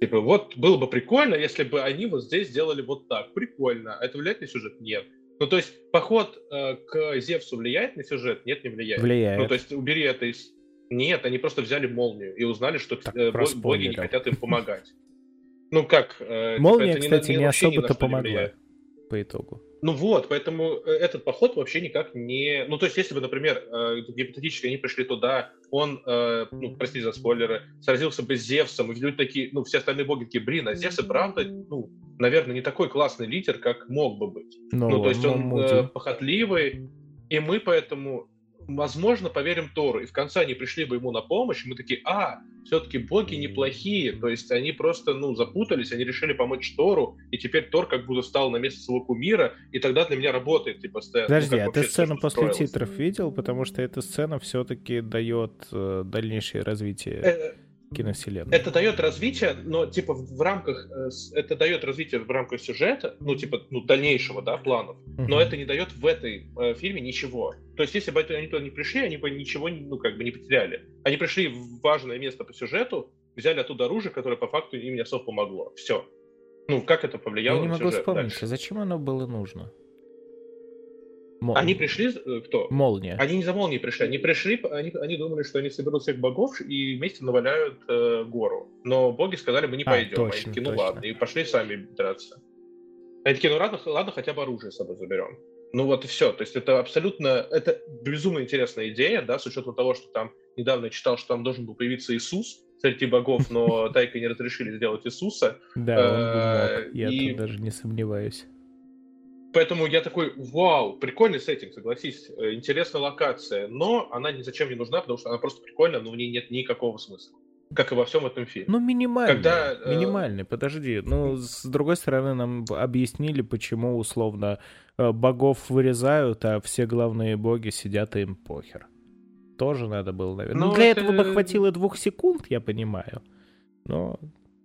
Типа, вот было бы прикольно, если бы они вот здесь сделали вот так. Прикольно. А это влияет на сюжет? Нет. Ну, то есть, поход э, к Зевсу влияет на сюжет? Нет, не влияет. Влияет. Ну, то есть, убери это из... Нет, они просто взяли молнию и узнали, что так, э, боги не хотят им помогать. Ну, как? Э, типа, Молния, типа, кстати, не, не особо-то помогла по итогу. Ну вот, поэтому э, этот поход вообще никак не... Ну, то есть, если бы, например, э, гипотетически они пришли туда, он, э, ну, простите за спойлеры, сразился бы с Зевсом, и люди такие, ну, все остальные боги такие, блин, а Зевс и правда, ну, наверное, не такой классный лидер, как мог бы быть. Ну, ну то есть он э, похотливый, и мы поэтому возможно, поверим Тору. И в конце они пришли бы ему на помощь, и мы такие, а, все-таки боги неплохие, то есть они просто, ну, запутались, они решили помочь Тору, и теперь Тор как будто стал на место своего кумира, и тогда для меня работает, типа, постоянно. Ну, Подожди, ну, а ты сцену после титров видел? Потому что эта сцена все-таки дает э, дальнейшее развитие. Э, киновселенной. Это дает развитие, но типа в рамках э, это дает развитие в рамках сюжета, ну типа ну дальнейшего, да, планов. Uh-huh. Но это не дает в этой э, фильме ничего. То есть если бы они туда не пришли, они бы ничего ну как бы не потеряли. Они пришли в важное место по сюжету, взяли оттуда оружие, которое по факту им не особо помогло. Все. Ну как это повлияло? Я не могу вспомнить, дальше? зачем оно было нужно? Мол... Они пришли, э, кто? Молния. Они не за молнией пришли, они пришли, они, они думали, что они соберут всех богов и вместе наваляют э, гору. Но боги сказали, мы не а, пойдем. Точно, они такие, ну точно. ладно, и пошли сами драться. Они такие, ну ладно, ладно, хотя бы оружие с собой заберем. Ну вот и все. То есть это абсолютно, это безумно интересная идея, да, с учетом того, что там недавно читал, что там должен был появиться Иисус среди богов, но Тайка не разрешили сделать Иисуса. Да, он бы мог. Э, я даже не сомневаюсь. Поэтому я такой, вау, прикольный сеттинг, согласись, э, интересная локация, но она ни зачем не нужна, потому что она просто прикольная, но в ней нет никакого смысла. Как и во всем этом фильме. Ну, минимальный. Когда, э, минимальный, подожди. Ну, с другой стороны, нам объяснили, почему, условно, э, богов вырезают, а все главные боги сидят и им похер. Тоже надо было, наверное. Ну, ну для это... этого бы хватило двух секунд, я понимаю. Но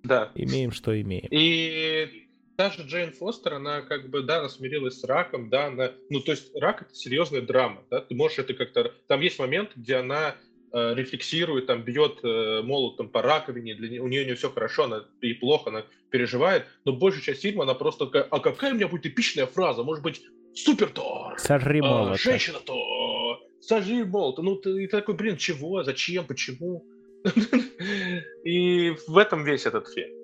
да. имеем, что имеем. И даже Джейн Фостер, она как бы, да, она смирилась с раком, да, она, ну, то есть рак — это серьезная драма, да, ты можешь это как-то... Там есть момент, где она э, рефлексирует, там, бьет э, молотом по раковине, для нее, у нее не все хорошо, она и плохо, она переживает, но большую часть фильма она просто такая, а какая у меня будет эпичная фраза, может быть, супер Тор, Сожри молота. женщина Тор, сожри молота, ну, ты, ты такой, блин, чего, зачем, почему? И в этом весь этот фильм.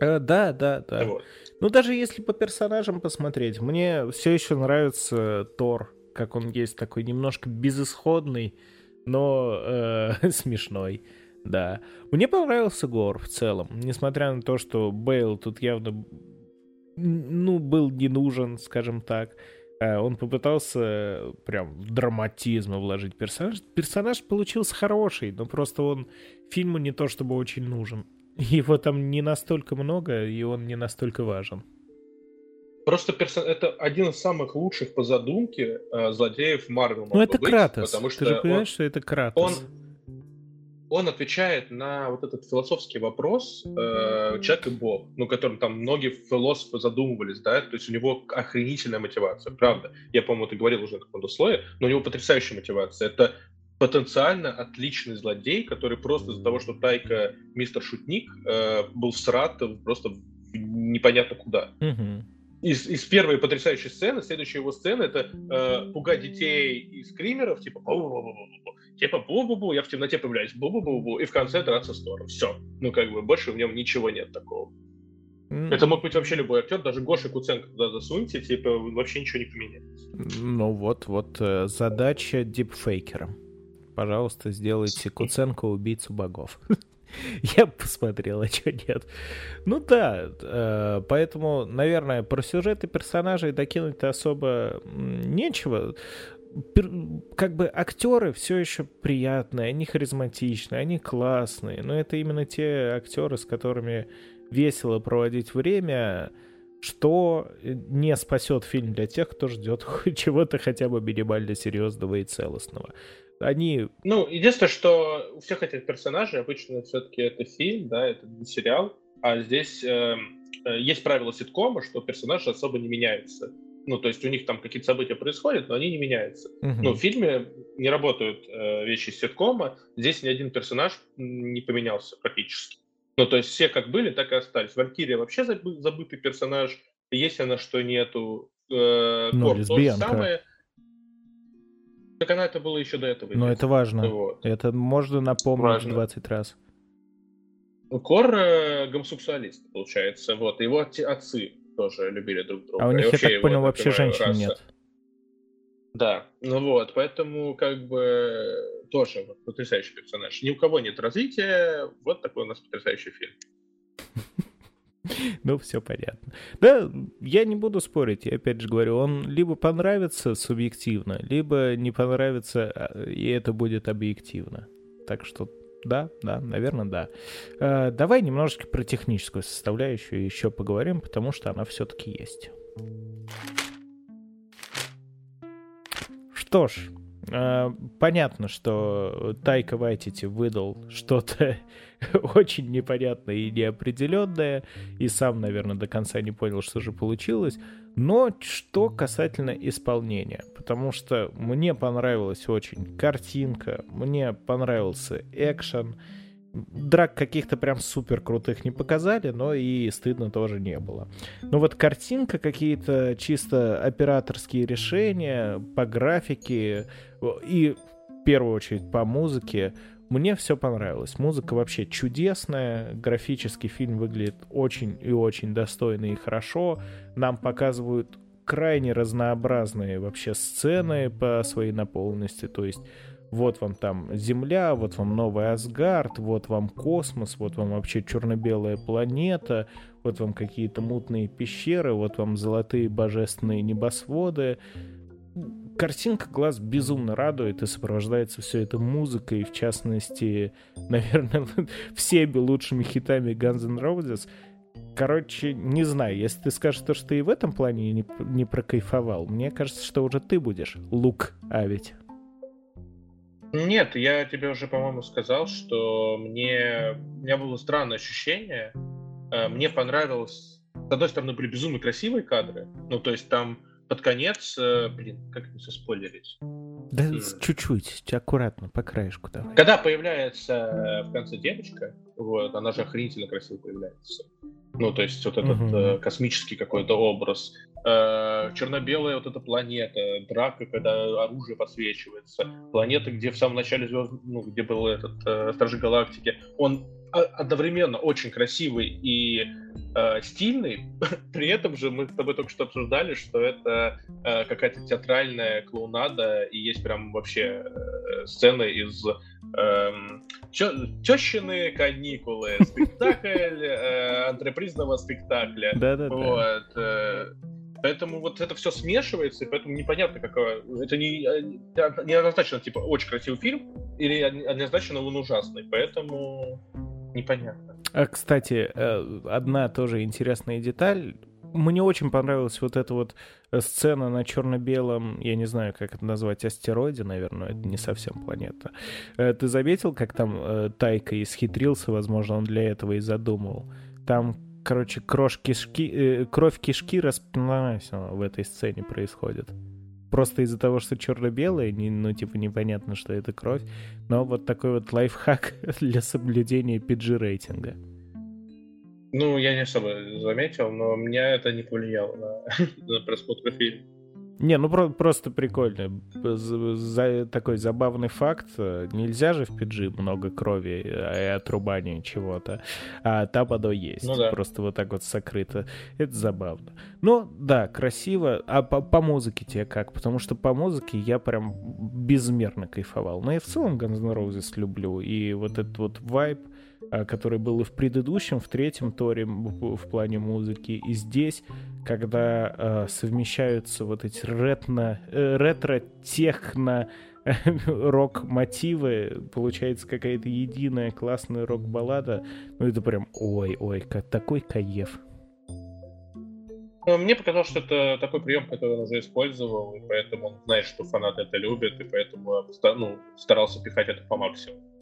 Э, да, да, да. Вот. Ну, даже если по персонажам посмотреть, мне все еще нравится Тор, как он есть, такой немножко безысходный, но э, смешной. Да. Мне понравился Гор в целом, несмотря на то, что Бейл тут явно ну, был не нужен, скажем так. Э, он попытался прям в драматизм вложить персонаж. Персонаж получился хороший, но просто он фильму не то чтобы очень нужен. Его там не настолько много, и он не настолько важен. Просто персон... это один из самых лучших по задумке э, злодеев Марвел. Ну это быть, Кратос. Потому что Ты же понимаешь, он... что это Кратос. Он... он отвечает на вот этот философский вопрос э, человек и бог, ну, которым там многие философы задумывались, да, то есть у него охренительная мотивация, правда. Я, по-моему, ты говорил уже на каком-то слое, но у него потрясающая мотивация. Это потенциально отличный злодей, который просто из-за того, что Тайка мистер Шутник э, был всрат просто непонятно куда. Угу. Из, из первой потрясающей сцены, следующая его сцена это э, пугать детей и скримеров, типа бу-бу-бу-бу-бу, типа бу-бу-бу, я в темноте появляюсь, бу-бу-бу-бу, и в конце драться в сторону. Все. Ну, как бы, больше в нем ничего нет такого. Mm. Это мог быть вообще любой актер, даже Гоша Куценко туда засуньте, типа, вообще ничего не поменяется. Ну вот, вот э, задача дипфейкера. Пожалуйста, сделайте Куценко убийцу богов. Я посмотрел, а что нет. Ну да, э, поэтому, наверное, про сюжеты персонажей докинуть-то особо нечего. Как бы актеры все еще приятные, они харизматичные, они классные, но это именно те актеры, с которыми весело проводить время, что не спасет фильм для тех, кто ждет чего-то хотя бы минимально серьезного и целостного. Они... Ну, единственное, что у всех этих персонажей обычно все-таки это фильм, да, это не сериал, а здесь э, э, есть правило ситкома, что персонажи особо не меняются. Ну, то есть у них там какие-то события происходят, но они не меняются. Uh-huh. Ну, в фильме не работают э, вещи ситкома. Здесь ни один персонаж не поменялся практически. Ну, то есть все как были, так и остались. Валькирия вообще забы- забытый персонаж. Есть она, что нету. Э, ну, Кор то же самое. Так она это было еще до этого. Но это важно. Вот. Это можно напомнить важно. 20 раз. Кор э, гомосексуалист, получается. Вот. Его отцы тоже любили друг друга. А у них, я так понял, вообще женщин раса. нет. Да, ну вот, поэтому как бы тоже вот, потрясающий персонаж. Ни у кого нет развития, вот такой у нас потрясающий фильм. Ну, все понятно. Да, я не буду спорить, я опять же говорю, он либо понравится субъективно, либо не понравится, а, и это будет объективно. Так что да, да, наверное, да. Э, давай немножечко про техническую составляющую еще поговорим, потому что она все-таки есть. Что ж, э, понятно, что Тайка Вайтити выдал что-то очень непонятное и неопределенное, и сам, наверное, до конца не понял, что же получилось. Но что касательно исполнения, потому что мне понравилась очень картинка, мне понравился экшен, драк каких-то прям супер крутых не показали, но и стыдно тоже не было. Но вот картинка, какие-то чисто операторские решения по графике и в первую очередь по музыке, мне все понравилось. Музыка вообще чудесная, графический фильм выглядит очень и очень достойно и хорошо. Нам показывают крайне разнообразные вообще сцены по своей наполненности, то есть вот вам там Земля, вот вам новый Асгард, вот вам космос, вот вам вообще черно-белая планета, вот вам какие-то мутные пещеры, вот вам золотые божественные небосводы картинка глаз безумно радует и сопровождается все это музыкой, в частности, наверное, всеми лучшими хитами Guns N' Roses. Короче, не знаю, если ты скажешь то, что и в этом плане не, не прокайфовал, мне кажется, что уже ты будешь лук а ведь. Нет, я тебе уже, по-моему, сказал, что мне... у меня было странное ощущение. Э, мне понравилось... С одной стороны, были безумно красивые кадры. Ну, то есть там под конец, э, блин, как не спойлерить? Да mm. чуть-чуть, аккуратно, по краешку давай. Когда появляется э, в конце девочка, вот, она же охренительно красиво появляется. Ну, то есть вот этот э, космический какой-то образ. Э, черно-белая вот эта планета, драка, когда оружие подсвечивается. Планета, где в самом начале звезд, ну, где был этот э, Стражи Галактики, он одновременно очень красивый и э, стильный. При этом же мы с тобой только что обсуждали, что это э, какая-то театральная клоунада, и есть прям вообще э, сцены из э, тещины каникулы, спектакль э, антрепризного спектакля. Да-да-да. Вот. Э, Поэтому вот это все смешивается, и поэтому непонятно, какое... Это не, не однозначно, типа, очень красивый фильм, или однозначно он ужасный. Поэтому непонятно. А, кстати, э, одна тоже интересная деталь. Мне очень понравилась вот эта вот сцена на черно-белом, я не знаю, как это назвать, астероиде, наверное, это не совсем планета. Э, ты заметил, как там э, Тайка исхитрился, возможно, он для этого и задумал? Там, короче, кровь кишки, кровь кишки распнулась в этой сцене происходит просто из-за того, что черно-белое, не, ну, типа, непонятно, что это кровь. Но вот такой вот лайфхак для соблюдения PG-рейтинга. Ну, я не особо заметил, но меня это не повлияло на, на просмотр фильма. Не, ну про- просто прикольно. За, такой забавный факт. Нельзя же в PG много крови и отрубания чего-то. А там оно есть. Ну, да. Просто вот так вот сокрыто. Это забавно. Ну, да, красиво. А по, по музыке тебе как? Потому что по музыке я прям безмерно кайфовал. Но я в целом Guns N' Roses люблю. И вот этот вот вайб а, который был и в предыдущем, в третьем Торе в плане музыки, и здесь, когда э, совмещаются вот эти ретно, э, ретро-техно рок-мотивы, получается какая-то единая классная рок-баллада, ну это прям ой-ой, такой кайф. Ну, мне показалось, что это такой прием, который он уже использовал, и поэтому он знает, что фанаты это любят, и поэтому ну, старался пихать это по максимуму.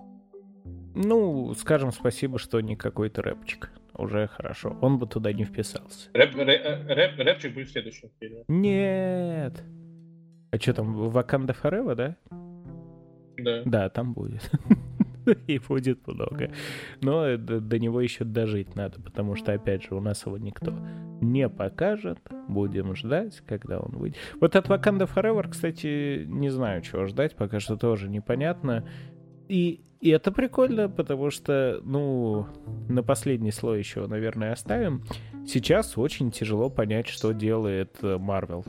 Ну, скажем спасибо, что не какой-то рэпчик. Уже хорошо. Он бы туда не вписался. Рэп, рэп, рэп, рэпчик будет в следующем фильме. Нет. А что там, Ваканда Forever, да? Да. Да, там будет. И будет много. Но до, до него еще дожить надо, потому что, опять же, у нас его никто не покажет. Будем ждать, когда он выйдет. Вот от Wakanda Forever, кстати, не знаю, чего ждать, пока что тоже непонятно. И, и это прикольно, потому что, ну, на последний слой еще, наверное, оставим. Сейчас очень тяжело понять, что делает Марвел.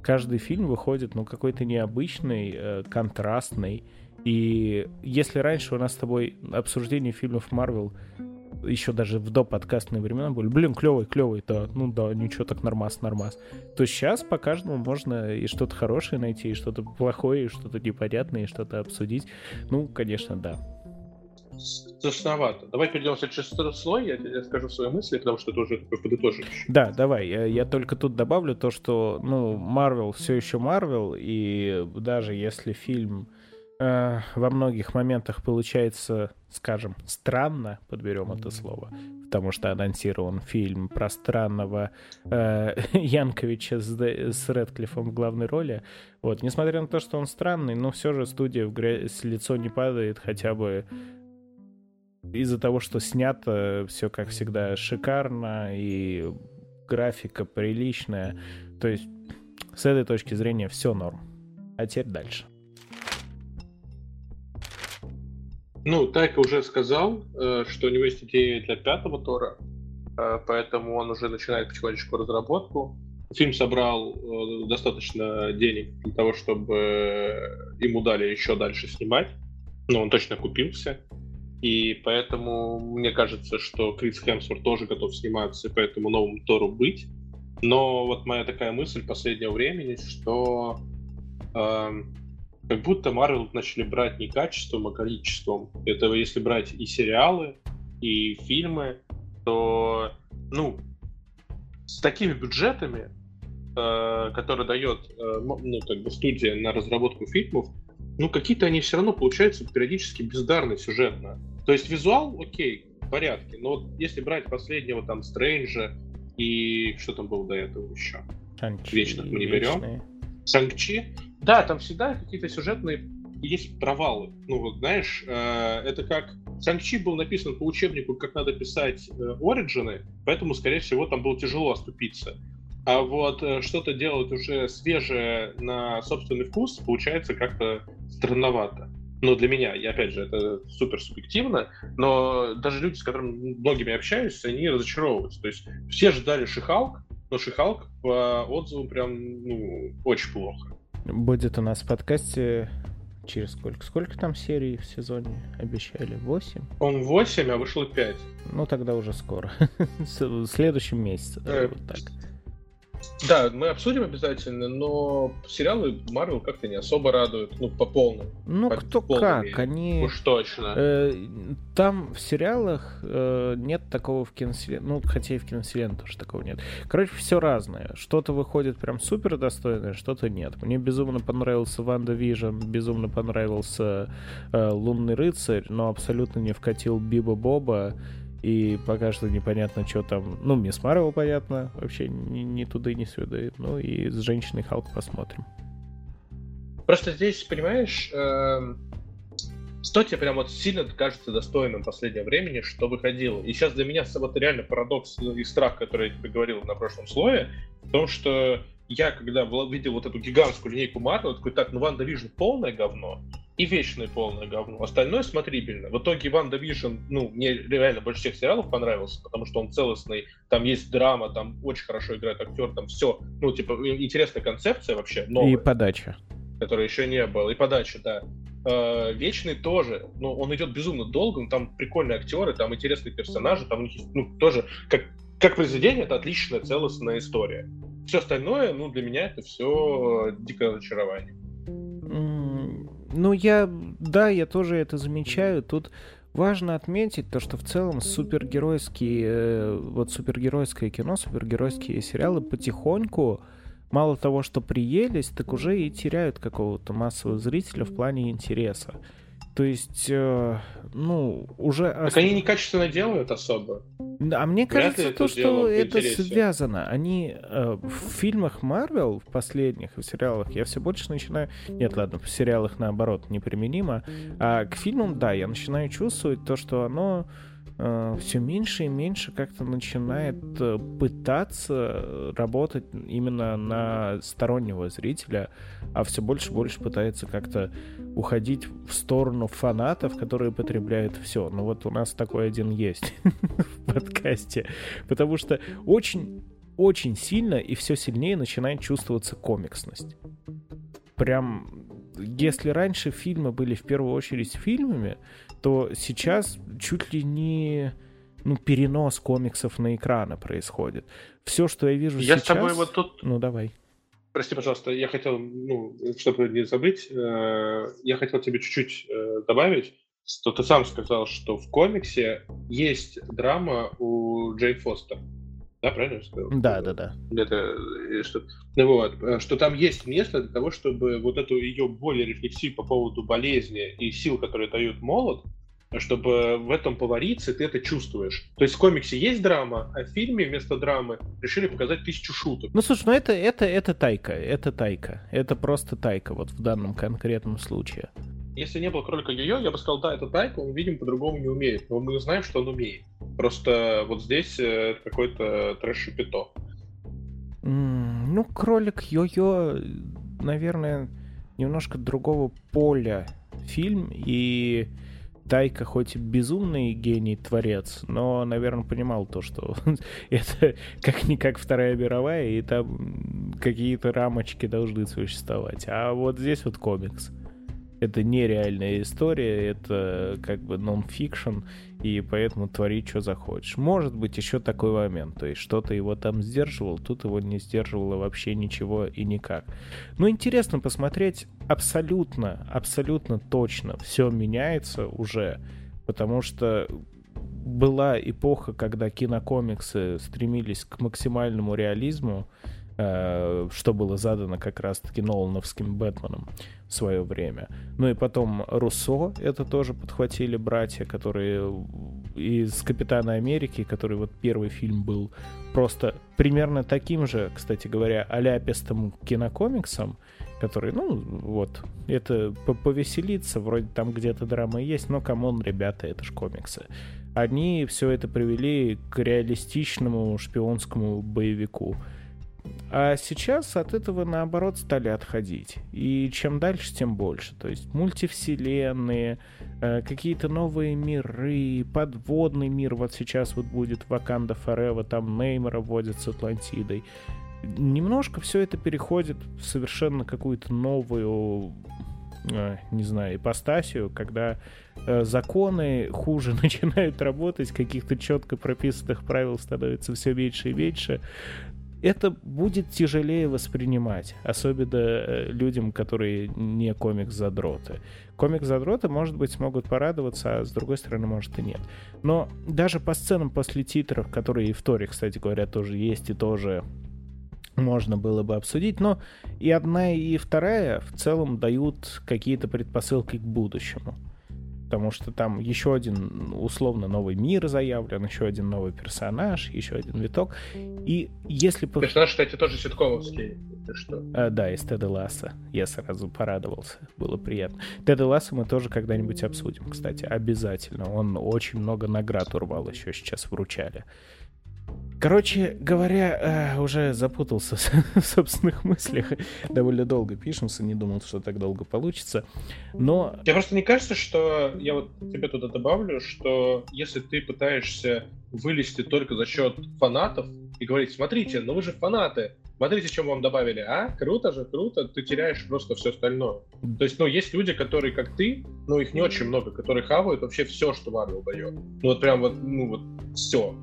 Каждый фильм выходит, ну, какой-то необычный, э, контрастный. И если раньше у нас с тобой обсуждение фильмов Марвел еще даже в доподкастные времена были, блин, клевый, клевый, да, ну да, ничего так нормас, нормас. То сейчас по каждому можно и что-то хорошее найти, и что-то плохое, и что-то непонятное, и что-то обсудить. Ну, конечно, да. Страшновато. Давай перейдем в следующий слой, я тебе скажу свои мысли, потому что это уже подытоживающий. Да, давай. Я, я только тут добавлю то, что, ну, Марвел все еще Марвел, и даже если фильм э, во многих моментах получается, скажем, странно, подберем это слово, потому что анонсирован фильм про странного э, Янковича с, с Редклиффом в главной роли. Вот, несмотря на то, что он странный, но все же студия в грязь лицо не падает хотя бы из-за того, что снято все, как всегда, шикарно и графика приличная. То есть, с этой точки зрения, все норм. А теперь дальше. Ну, Тайка уже сказал, э, что у него есть идея для пятого Тора, э, поэтому он уже начинает потихонечку разработку. Фильм собрал э, достаточно денег для того, чтобы ему дали еще дальше снимать, но он точно купился. И поэтому мне кажется, что Крис Хемсворт тоже готов сниматься, и поэтому новому Тору быть. Но вот моя такая мысль последнего времени, что э, как будто Marvel начали брать не качеством, а количеством. Это если брать и сериалы, и фильмы, то, ну, с такими бюджетами, э, которые дает, э, ну, как бы студия на разработку фильмов, ну, какие-то они все равно получаются периодически бездарно сюжетно. То есть визуал, окей, в порядке, но вот если брать последнего там Стрэнджа и что там было до этого еще? Вечных мы не берем. Санкчи, да, там всегда какие-то сюжетные есть провалы. Ну, вот, знаешь, э, это как... Санкчи был написан по учебнику, как надо писать э, оригины, поэтому, скорее всего, там было тяжело оступиться. А вот э, что-то делать уже свежее на собственный вкус получается как-то странновато. Но для меня, и опять же, это супер субъективно, но даже люди, с которыми многими общаюсь, они разочаровываются. То есть все ждали Шихалк, но Шихалк по отзывам прям, ну, очень плохо. Будет у нас в подкасте через сколько? Сколько там серий в сезоне обещали? Восемь? Он восемь, а вышло пять. Ну тогда уже скоро. в следующем месяце. Э, вот так. Да, мы обсудим обязательно, но сериалы Марвел как-то не особо радуют, ну, по полному. Ну, по, кто как, мере. они... Уж точно. Э, там в сериалах э, нет такого в киновселенной, ну, хотя и в киновселенной тоже такого нет. Короче, все разное. Что-то выходит прям супер достойное, что-то нет. Мне безумно понравился WandaVision, безумно понравился э, Лунный рыцарь, но абсолютно не вкатил Биба Боба и пока что непонятно, что там. Ну, Мисс Марвел, понятно, вообще ни, ни туда, ни сюда. Ну и с Женщиной Халк посмотрим. Просто здесь, понимаешь, э, что тебе прям вот сильно кажется достойным в последнее времени, что выходило. И сейчас для меня вот реально парадокс и страх, который я тебе говорил на прошлом слое, в том, что я, когда видел вот эту гигантскую линейку Марвел, такой, так, ну WandaVision полное говно, и Вечное полное говно. Остальное смотрибельно. В итоге WandaVision, ну, мне реально больше всех сериалов понравился, потому что он целостный, там есть драма, там очень хорошо играет актер, там все, ну, типа, интересная концепция вообще, новая. И подача. Которой еще не было, и подача, да. Э, Вечный тоже, ну, он идет безумно долго, но там прикольные актеры, там интересные персонажи, там у них есть, ну, тоже, как, как произведение, это отличная целостная история. Все остальное, ну, для меня это все дикое разочарование. Ну, я, да, я тоже это замечаю. Тут важно отметить то, что в целом супергеройские, э, вот супергеройское кино, супергеройские сериалы потихоньку мало того, что приелись, так уже и теряют какого-то массового зрителя в плане интереса. То есть, э, ну, уже... Так они некачественно делают особо. А мне кажется, то, что это связано. Они э, в фильмах Марвел, в последних, в сериалах, я все больше начинаю... Нет, ладно, в сериалах наоборот неприменимо. А к фильмам, да, я начинаю чувствовать то, что оно э, все меньше и меньше как-то начинает э, пытаться работать именно на стороннего зрителя, а все больше и больше пытается как-то уходить в сторону фанатов, которые потребляют все. Ну вот у нас такой один есть в подкасте. Потому что очень очень сильно и все сильнее начинает чувствоваться комиксность. Прям, если раньше фильмы были в первую очередь фильмами, то сейчас чуть ли не ну, перенос комиксов на экраны происходит. Все, что я вижу я сейчас... Я с тобой вот тут... Ну, давай. Прости, пожалуйста, я хотел, ну, чтобы не забыть, э, я хотел тебе чуть-чуть э, добавить, что ты сам сказал, что в комиксе есть драма у Джейн Фостер. Да, правильно я сказал? Да, да, да. Это, э, что, ну вот, э, что там есть место для того, чтобы вот эту ее более рефлексию по поводу болезни и сил, которые дают молот, чтобы в этом повариться, ты это чувствуешь. То есть в комиксе есть драма, а в фильме вместо драмы решили показать тысячу шуток. Ну, слушай, ну это, это, это тайка, это тайка. Это просто тайка вот в данном конкретном случае. Если не было кролика Йо-Йо, я бы сказал, да, это тайка, он, видимо, по-другому не умеет. Но мы знаем, что он умеет. Просто вот здесь э, какой-то трэш-шипито. Mm, ну, кролик Йо-Йо, наверное, немножко другого поля фильм, и Тайка хоть и безумный гений творец, но, наверное, понимал то, что это как-никак Вторая мировая, и там какие-то рамочки должны существовать. А вот здесь вот комикс. Это нереальная история, это как бы нон-фикшн, и поэтому твори, что захочешь. Может быть, еще такой момент, то есть что-то его там сдерживал, тут его не сдерживало вообще ничего и никак. Но интересно посмотреть, абсолютно, абсолютно точно все меняется уже, потому что была эпоха, когда кинокомиксы стремились к максимальному реализму, Э, что было задано как раз-таки Нолановским Бэтменом в свое время. Ну и потом Руссо, это тоже подхватили братья, которые из Капитана Америки, который вот первый фильм был просто примерно таким же, кстати говоря, аляпистым кинокомиксом, который, ну, вот, это повеселиться, вроде там где-то драма есть, но, come on, ребята, это ж комиксы. Они все это привели к реалистичному шпионскому боевику. А сейчас от этого, наоборот, стали отходить. И чем дальше, тем больше. То есть мультивселенные, э, какие-то новые миры, подводный мир. Вот сейчас вот будет Ваканда Форева, там Неймора вводят с Атлантидой. Немножко все это переходит в совершенно какую-то новую э, не знаю, ипостасию, когда э, законы хуже начинают работать, каких-то четко прописанных правил становится все меньше и меньше, это будет тяжелее воспринимать, особенно э, людям, которые не комикс-задроты. Комикс-задроты, может быть, смогут порадоваться, а с другой стороны, может и нет. Но даже по сценам после титров, которые и в Торе, кстати говоря, тоже есть и тоже можно было бы обсудить, но и одна, и вторая в целом дают какие-то предпосылки к будущему потому что там еще один условно новый мир заявлен, еще один новый персонаж, еще один виток. И если... Персонаж, кстати, тоже ситковский. Что? А, да, из Теда Ласса. Я сразу порадовался. Было приятно. Теда Ласса мы тоже когда-нибудь обсудим, кстати. Обязательно. Он очень много наград урвал еще сейчас вручали. Короче говоря, э, уже запутался в собственных мыслях. Довольно долго пишемся, не думал, что так долго получится. Но... Тебе просто не кажется, что... Я вот тебе туда добавлю, что если ты пытаешься вылезти только за счет фанатов и говорить, смотрите, ну вы же фанаты, смотрите, чем вам добавили, а? Круто же, круто, ты теряешь просто все остальное. То есть, ну, есть люди, которые, как ты, ну, их не очень много, которые хавают вообще все, что Марвел дает. Ну, вот прям вот, ну, вот все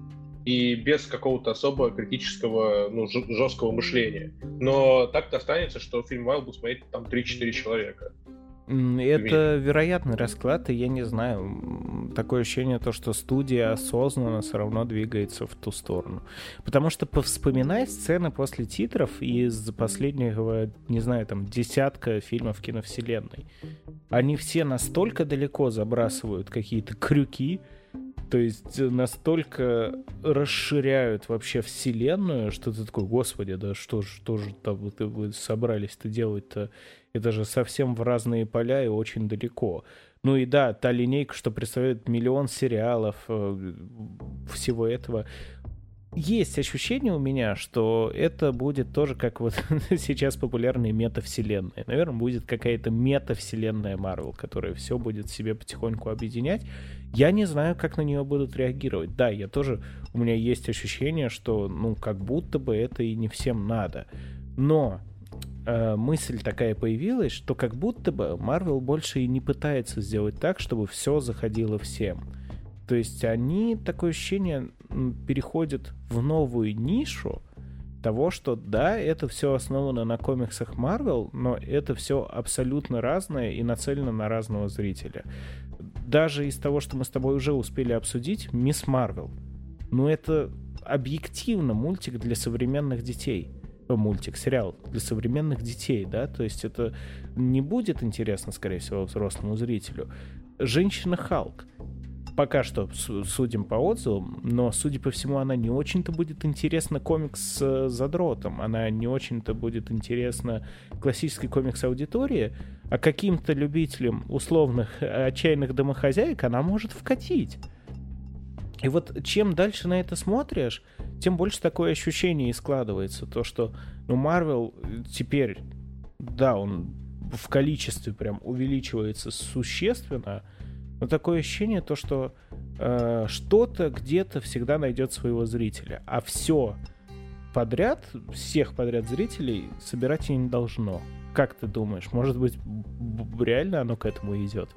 и без какого-то особо критического, ну, жесткого мышления. Но так-то останется, что фильм Вайл будет смотреть там 3-4 человека. Это вероятный расклад, и я не знаю. Такое ощущение, то, что студия осознанно все равно двигается в ту сторону. Потому что повспоминай сцены после титров из последнего, не знаю, там, десятка фильмов киновселенной. Они все настолько далеко забрасывают какие-то крюки, то есть настолько расширяют вообще вселенную, что ты такой, господи, да что же, что же там вы, собрались-то делать-то? Это же совсем в разные поля и очень далеко. Ну и да, та линейка, что представляет миллион сериалов, э, всего этого. Есть ощущение у меня, что это будет тоже как вот сейчас популярные метавселенные. Наверное, будет какая-то метавселенная Марвел, которая все будет себе потихоньку объединять. Я не знаю, как на нее будут реагировать. Да, я тоже, у меня есть ощущение, что, ну, как будто бы это и не всем надо. Но э, мысль такая появилась, что как будто бы Marvel больше и не пытается сделать так, чтобы все заходило всем. То есть они, такое ощущение, переходят в новую нишу того, что да, это все основано на комиксах Marvel, но это все абсолютно разное и нацелено на разного зрителя. Даже из того, что мы с тобой уже успели обсудить, Мисс Марвел. Ну это объективно мультик для современных детей мультик, сериал для современных детей, да, то есть это не будет интересно, скорее всего, взрослому зрителю. Женщина Халк. Пока что судим по отзывам, но, судя по всему, она не очень-то будет интересна комикс с задротом, она не очень-то будет интересна классической комикс-аудитории, а каким-то любителям условных отчаянных домохозяек она может вкатить. И вот чем дальше на это смотришь, тем больше такое ощущение и складывается. То, что, ну, Марвел теперь, да, он в количестве прям увеличивается существенно, но такое ощущение, то, что э, что-то где-то всегда найдет своего зрителя, а все подряд, всех подряд зрителей собирать и не должно. Как ты думаешь, может быть, реально оно к этому идет?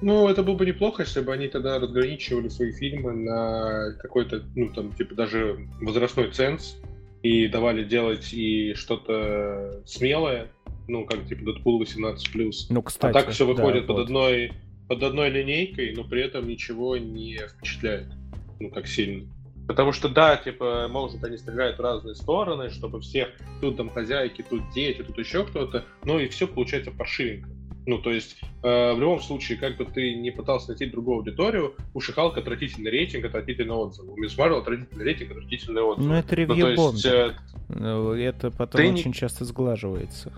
Ну, это было бы неплохо, если бы они тогда разграничивали свои фильмы на какой-то, ну, там, типа, даже возрастной ценз, и давали делать и что-то смелое, ну, как, типа, Дэдпул 18+. Ну, кстати, а так все выходит да, под, вот. одной, под одной линейкой, но при этом ничего не впечатляет, ну, так сильно. Потому что, да, типа, может, они стреляют в разные стороны, чтобы всех, тут там хозяйки, тут дети, тут еще кто-то, но и все получается паршивенько. Ну, то есть, э, в любом случае, как бы ты не пытался найти другую аудиторию, у Шихалка отвратительный рейтинг, отвратительный отзыв. У Мисс Марвел отвратительный рейтинг, отвратительный отзыв. Ну, это ревью ну, есть, э, ну, Это потом очень не... часто сглаживается.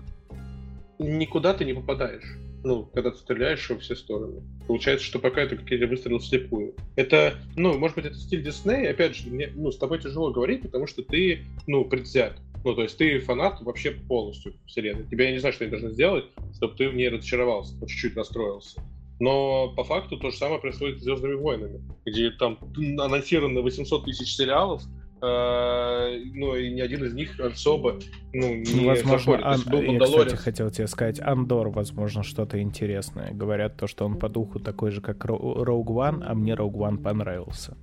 Никуда ты не попадаешь. Ну, когда ты стреляешь во все стороны. Получается, что пока это какие-то выстрелы вслепую. Это, ну, может быть, это стиль Диснея. Опять же, мне, ну, с тобой тяжело говорить, потому что ты, ну, предвзят. Ну, то есть ты фанат вообще полностью вселенной. Тебя я не знаю, что они должны сделать, чтобы ты в ней разочаровался, по чуть-чуть расстроился. Но по факту то же самое происходит с «Звездными войнами», где там анонсировано 800 тысяч сериалов, ну и ни один из них особо ну, не ну, возможно, Ан... был Я, кстати, хотел тебе сказать, Андор, возможно, что-то интересное. Говорят то, что он по духу такой же, как Роуг Ван, а мне Роуг Ван понравился.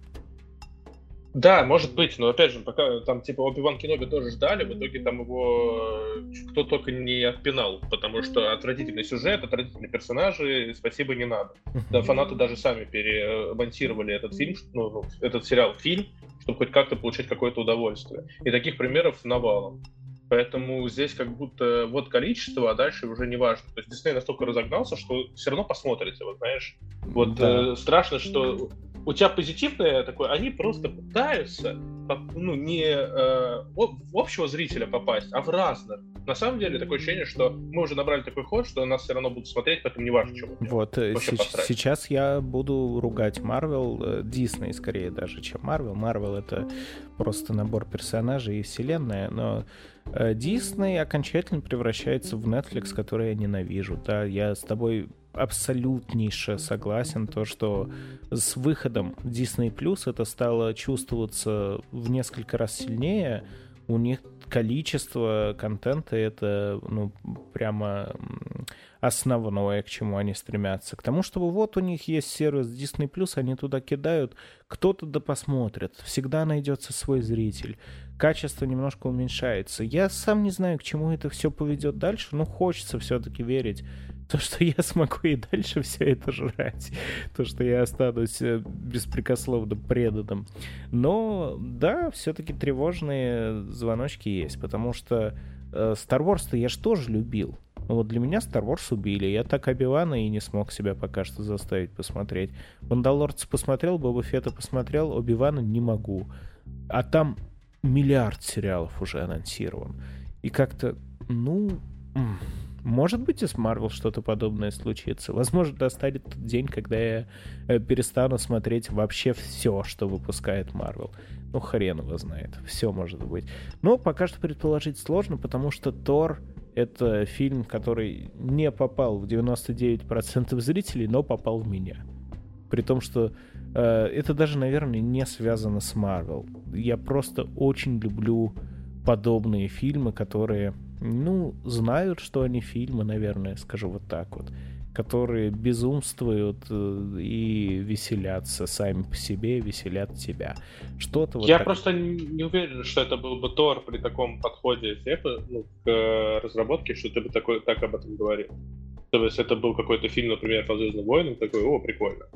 Да, может быть, но опять же, пока там типа Оби-Ван Кеноби тоже ждали, в итоге там его э, кто только не отпинал, потому что отвратительный сюжет, отвратительные персонажи, спасибо не надо. Да, фанаты даже сами перемонтировали этот фильм, ну, ну этот сериал фильм, чтобы хоть как-то получать какое-то удовольствие. И таких примеров навалом. Поэтому здесь как будто вот количество, а дальше уже не важно. То есть Дисней настолько разогнался, что все равно посмотрите, вот знаешь. Вот да. э, страшно, что у тебя позитивное такое, они просто пытаются ну, не э, в общего зрителя попасть, а в разных. На самом деле такое ощущение, что мы уже набрали такой ход, что нас все равно будут смотреть, поэтому не важно, что Вот, э, с- сейчас я буду ругать Marvel, Дисней э, скорее даже, чем Marvel. Marvel это просто набор персонажей и вселенная, но Дисней э, окончательно превращается в Netflix, который я ненавижу. Да, я с тобой абсолютнейше согласен, то, что с выходом Disney Plus это стало чувствоваться в несколько раз сильнее. У них количество контента это, ну, прямо основное, к чему они стремятся. К тому, чтобы вот у них есть сервис Disney+, они туда кидают, кто-то да посмотрит, всегда найдется свой зритель. Качество немножко уменьшается. Я сам не знаю, к чему это все поведет дальше, но хочется все-таки верить то, что я смогу и дальше все это жрать, то, что я останусь э, беспрекословно преданным. Но да, все-таки тревожные звоночки есть, потому что э, Star Wars-то я же тоже любил. Но вот для меня Star Wars убили. Я так Оби-Вана и не смог себя пока что заставить посмотреть. Мандалорца посмотрел, Боба Фета посмотрел, Оби-Вана не могу. А там миллиард сериалов уже анонсирован. И как-то, ну... Может быть, и с Марвел что-то подобное случится. Возможно, достанет тот день, когда я э, перестану смотреть вообще все, что выпускает Марвел. Ну, хрен его знает. Все может быть. Но пока что предположить сложно, потому что Тор это фильм, который не попал в 99% зрителей, но попал в меня. При том, что э, это даже, наверное, не связано с Марвел. Я просто очень люблю подобные фильмы, которые, ну, знают, что они фильмы, наверное, скажу вот так вот которые безумствуют э, и веселятся сами по себе, веселят тебя. Что-то вот Я так... просто не уверен, что это был бы Тор при таком подходе ну, к э, разработке, что ты бы такой, так об этом говорил. То есть это был какой-то фильм, например, по Звездным войнам, такой, о, прикольно.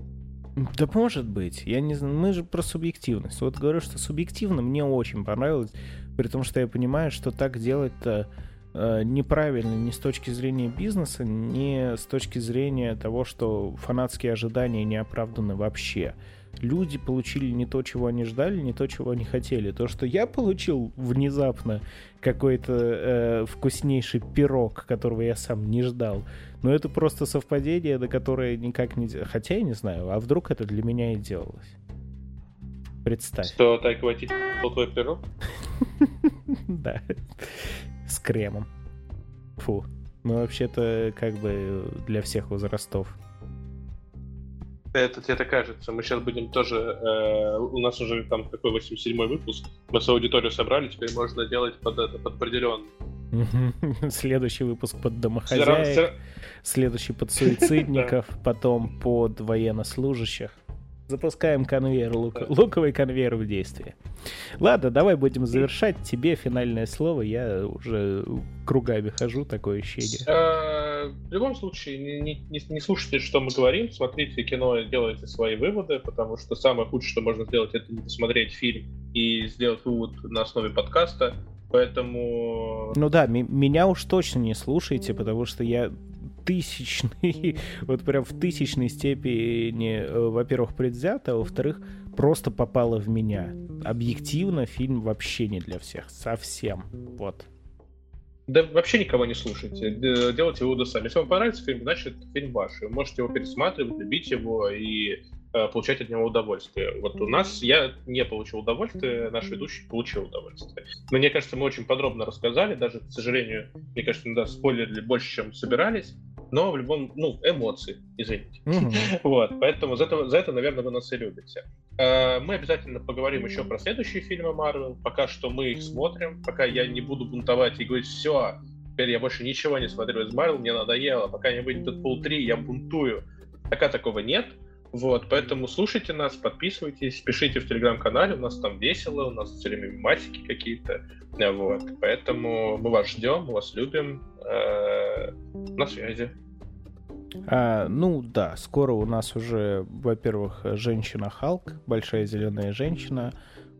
Да может быть. Я не знаю, мы же про субъективность. Вот говорю, что субъективно мне очень понравилось, при том, что я понимаю, что так делать-то неправильно ни с точки зрения бизнеса, ни с точки зрения того, что фанатские ожидания не оправданы вообще. Люди получили не то, чего они ждали, не то, чего они хотели. То, что я получил внезапно какой-то э, вкуснейший пирог, которого я сам не ждал. Но это просто совпадение, до которое никак не... Хотя я не знаю, а вдруг это для меня и делалось. Представь. Что, так хватит твой пирог? Да с кремом. Фу. Ну, вообще-то, как бы для всех возрастов. Это тебе так кажется. Мы сейчас будем тоже... Э, у нас уже там такой 87-й выпуск. Мы свою аудиторию собрали, теперь можно делать под это, под определенный. Следующий выпуск под домохозяек, следующий под суицидников, потом под военнослужащих. Запускаем конвейер, лук... луковый конвейер в действие. Ладно, давай будем завершать. Тебе финальное слово. Я уже кругами хожу, такое ощущение. А, в любом случае, не, не, не слушайте, что мы говорим, смотрите кино и делайте свои выводы, потому что самое худшее, что можно сделать, это не посмотреть фильм и сделать вывод на основе подкаста. Поэтому... Ну да, меня уж точно не слушайте, потому что я тысячный, вот прям в тысячной степени, э, во-первых, предвзято, а во-вторых, просто попало в меня. Объективно фильм вообще не для всех, совсем, вот. Да вообще никого не слушайте, делайте выводы сами. Если вам понравится фильм, значит фильм ваш. Вы можете его пересматривать, любить его и получать от него удовольствие. Вот у нас я не получил удовольствие, наш ведущий получил удовольствие. Но мне кажется, мы очень подробно рассказали, даже, к сожалению, мне кажется, иногда спойлерили больше, чем собирались но в любом, ну, эмоции, извините. Угу. Вот, поэтому за это, за это, наверное, вы нас и любите. Э, мы обязательно поговорим еще про следующие фильмы Марвел. Пока что мы их смотрим, пока я не буду бунтовать и говорить, все, теперь я больше ничего не смотрю из Марвел, мне надоело, пока не выйдет Deadpool 3, я бунтую. Пока такого нет. Вот, поэтому слушайте нас, подписывайтесь, пишите в телеграм-канале, у нас там весело, у нас все время матики какие-то. Вот, поэтому мы вас ждем, мы вас любим. Э, на связи. А, ну да, скоро у нас уже, во-первых, женщина Халк, большая зеленая женщина.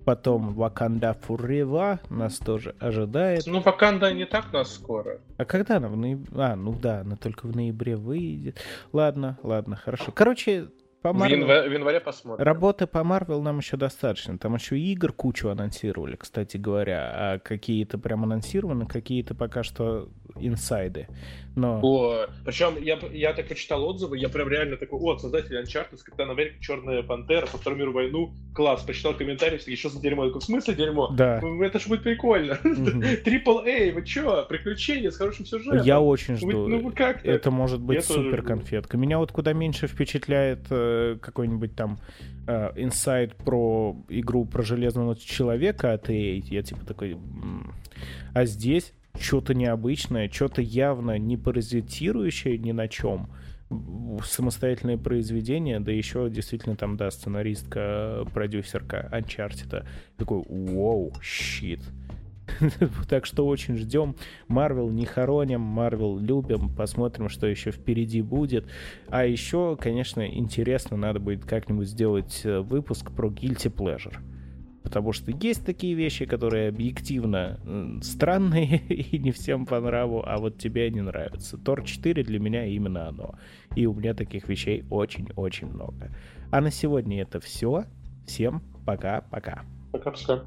Потом Ваканда Фурева нас тоже ожидает. Ну, Ваканда не так нас скоро. А когда она в ноябре? А, ну да, она только в ноябре выйдет. Ладно, ладно, хорошо. Короче, по Marvel... в, январе, в январе посмотрим. Работы по Марвел нам еще достаточно. Там еще игр кучу анонсировали, кстати говоря. А какие-то прям анонсированы, какие-то пока что инсайды. Но... О, причем я, я так почитал отзывы, я прям реально такой, о, создатель Uncharted, Капитан Америка, Черная Пантера, по Вторую мировую войну, класс, почитал комментарии, что за дерьмо? Я такой, в смысле дерьмо? Да. Это ж будет прикольно. Трипл Эй, вы чё? Приключения с хорошим сюжетом. Я очень жду. Ну, как Это может быть супер конфетка. Меня вот куда меньше впечатляет э, какой-нибудь там э, инсайт про игру про Железного Человека от EA. Я типа такой... А здесь что-то необычное, что-то явно не паразитирующее ни на чем, самостоятельное произведение, да еще действительно там, да, сценаристка, продюсерка Uncharted. Такой, вау, щит. так что очень ждем. Марвел не хороним, Марвел любим, посмотрим, что еще впереди будет. А еще, конечно, интересно, надо будет как-нибудь сделать э, выпуск про Guilty Pleasure. Потому что есть такие вещи, которые объективно странные и не всем по нраву, а вот тебе они нравятся. Тор 4 для меня именно оно. И у меня таких вещей очень-очень много. А на сегодня это все. Всем пока-пока. Пока-пока.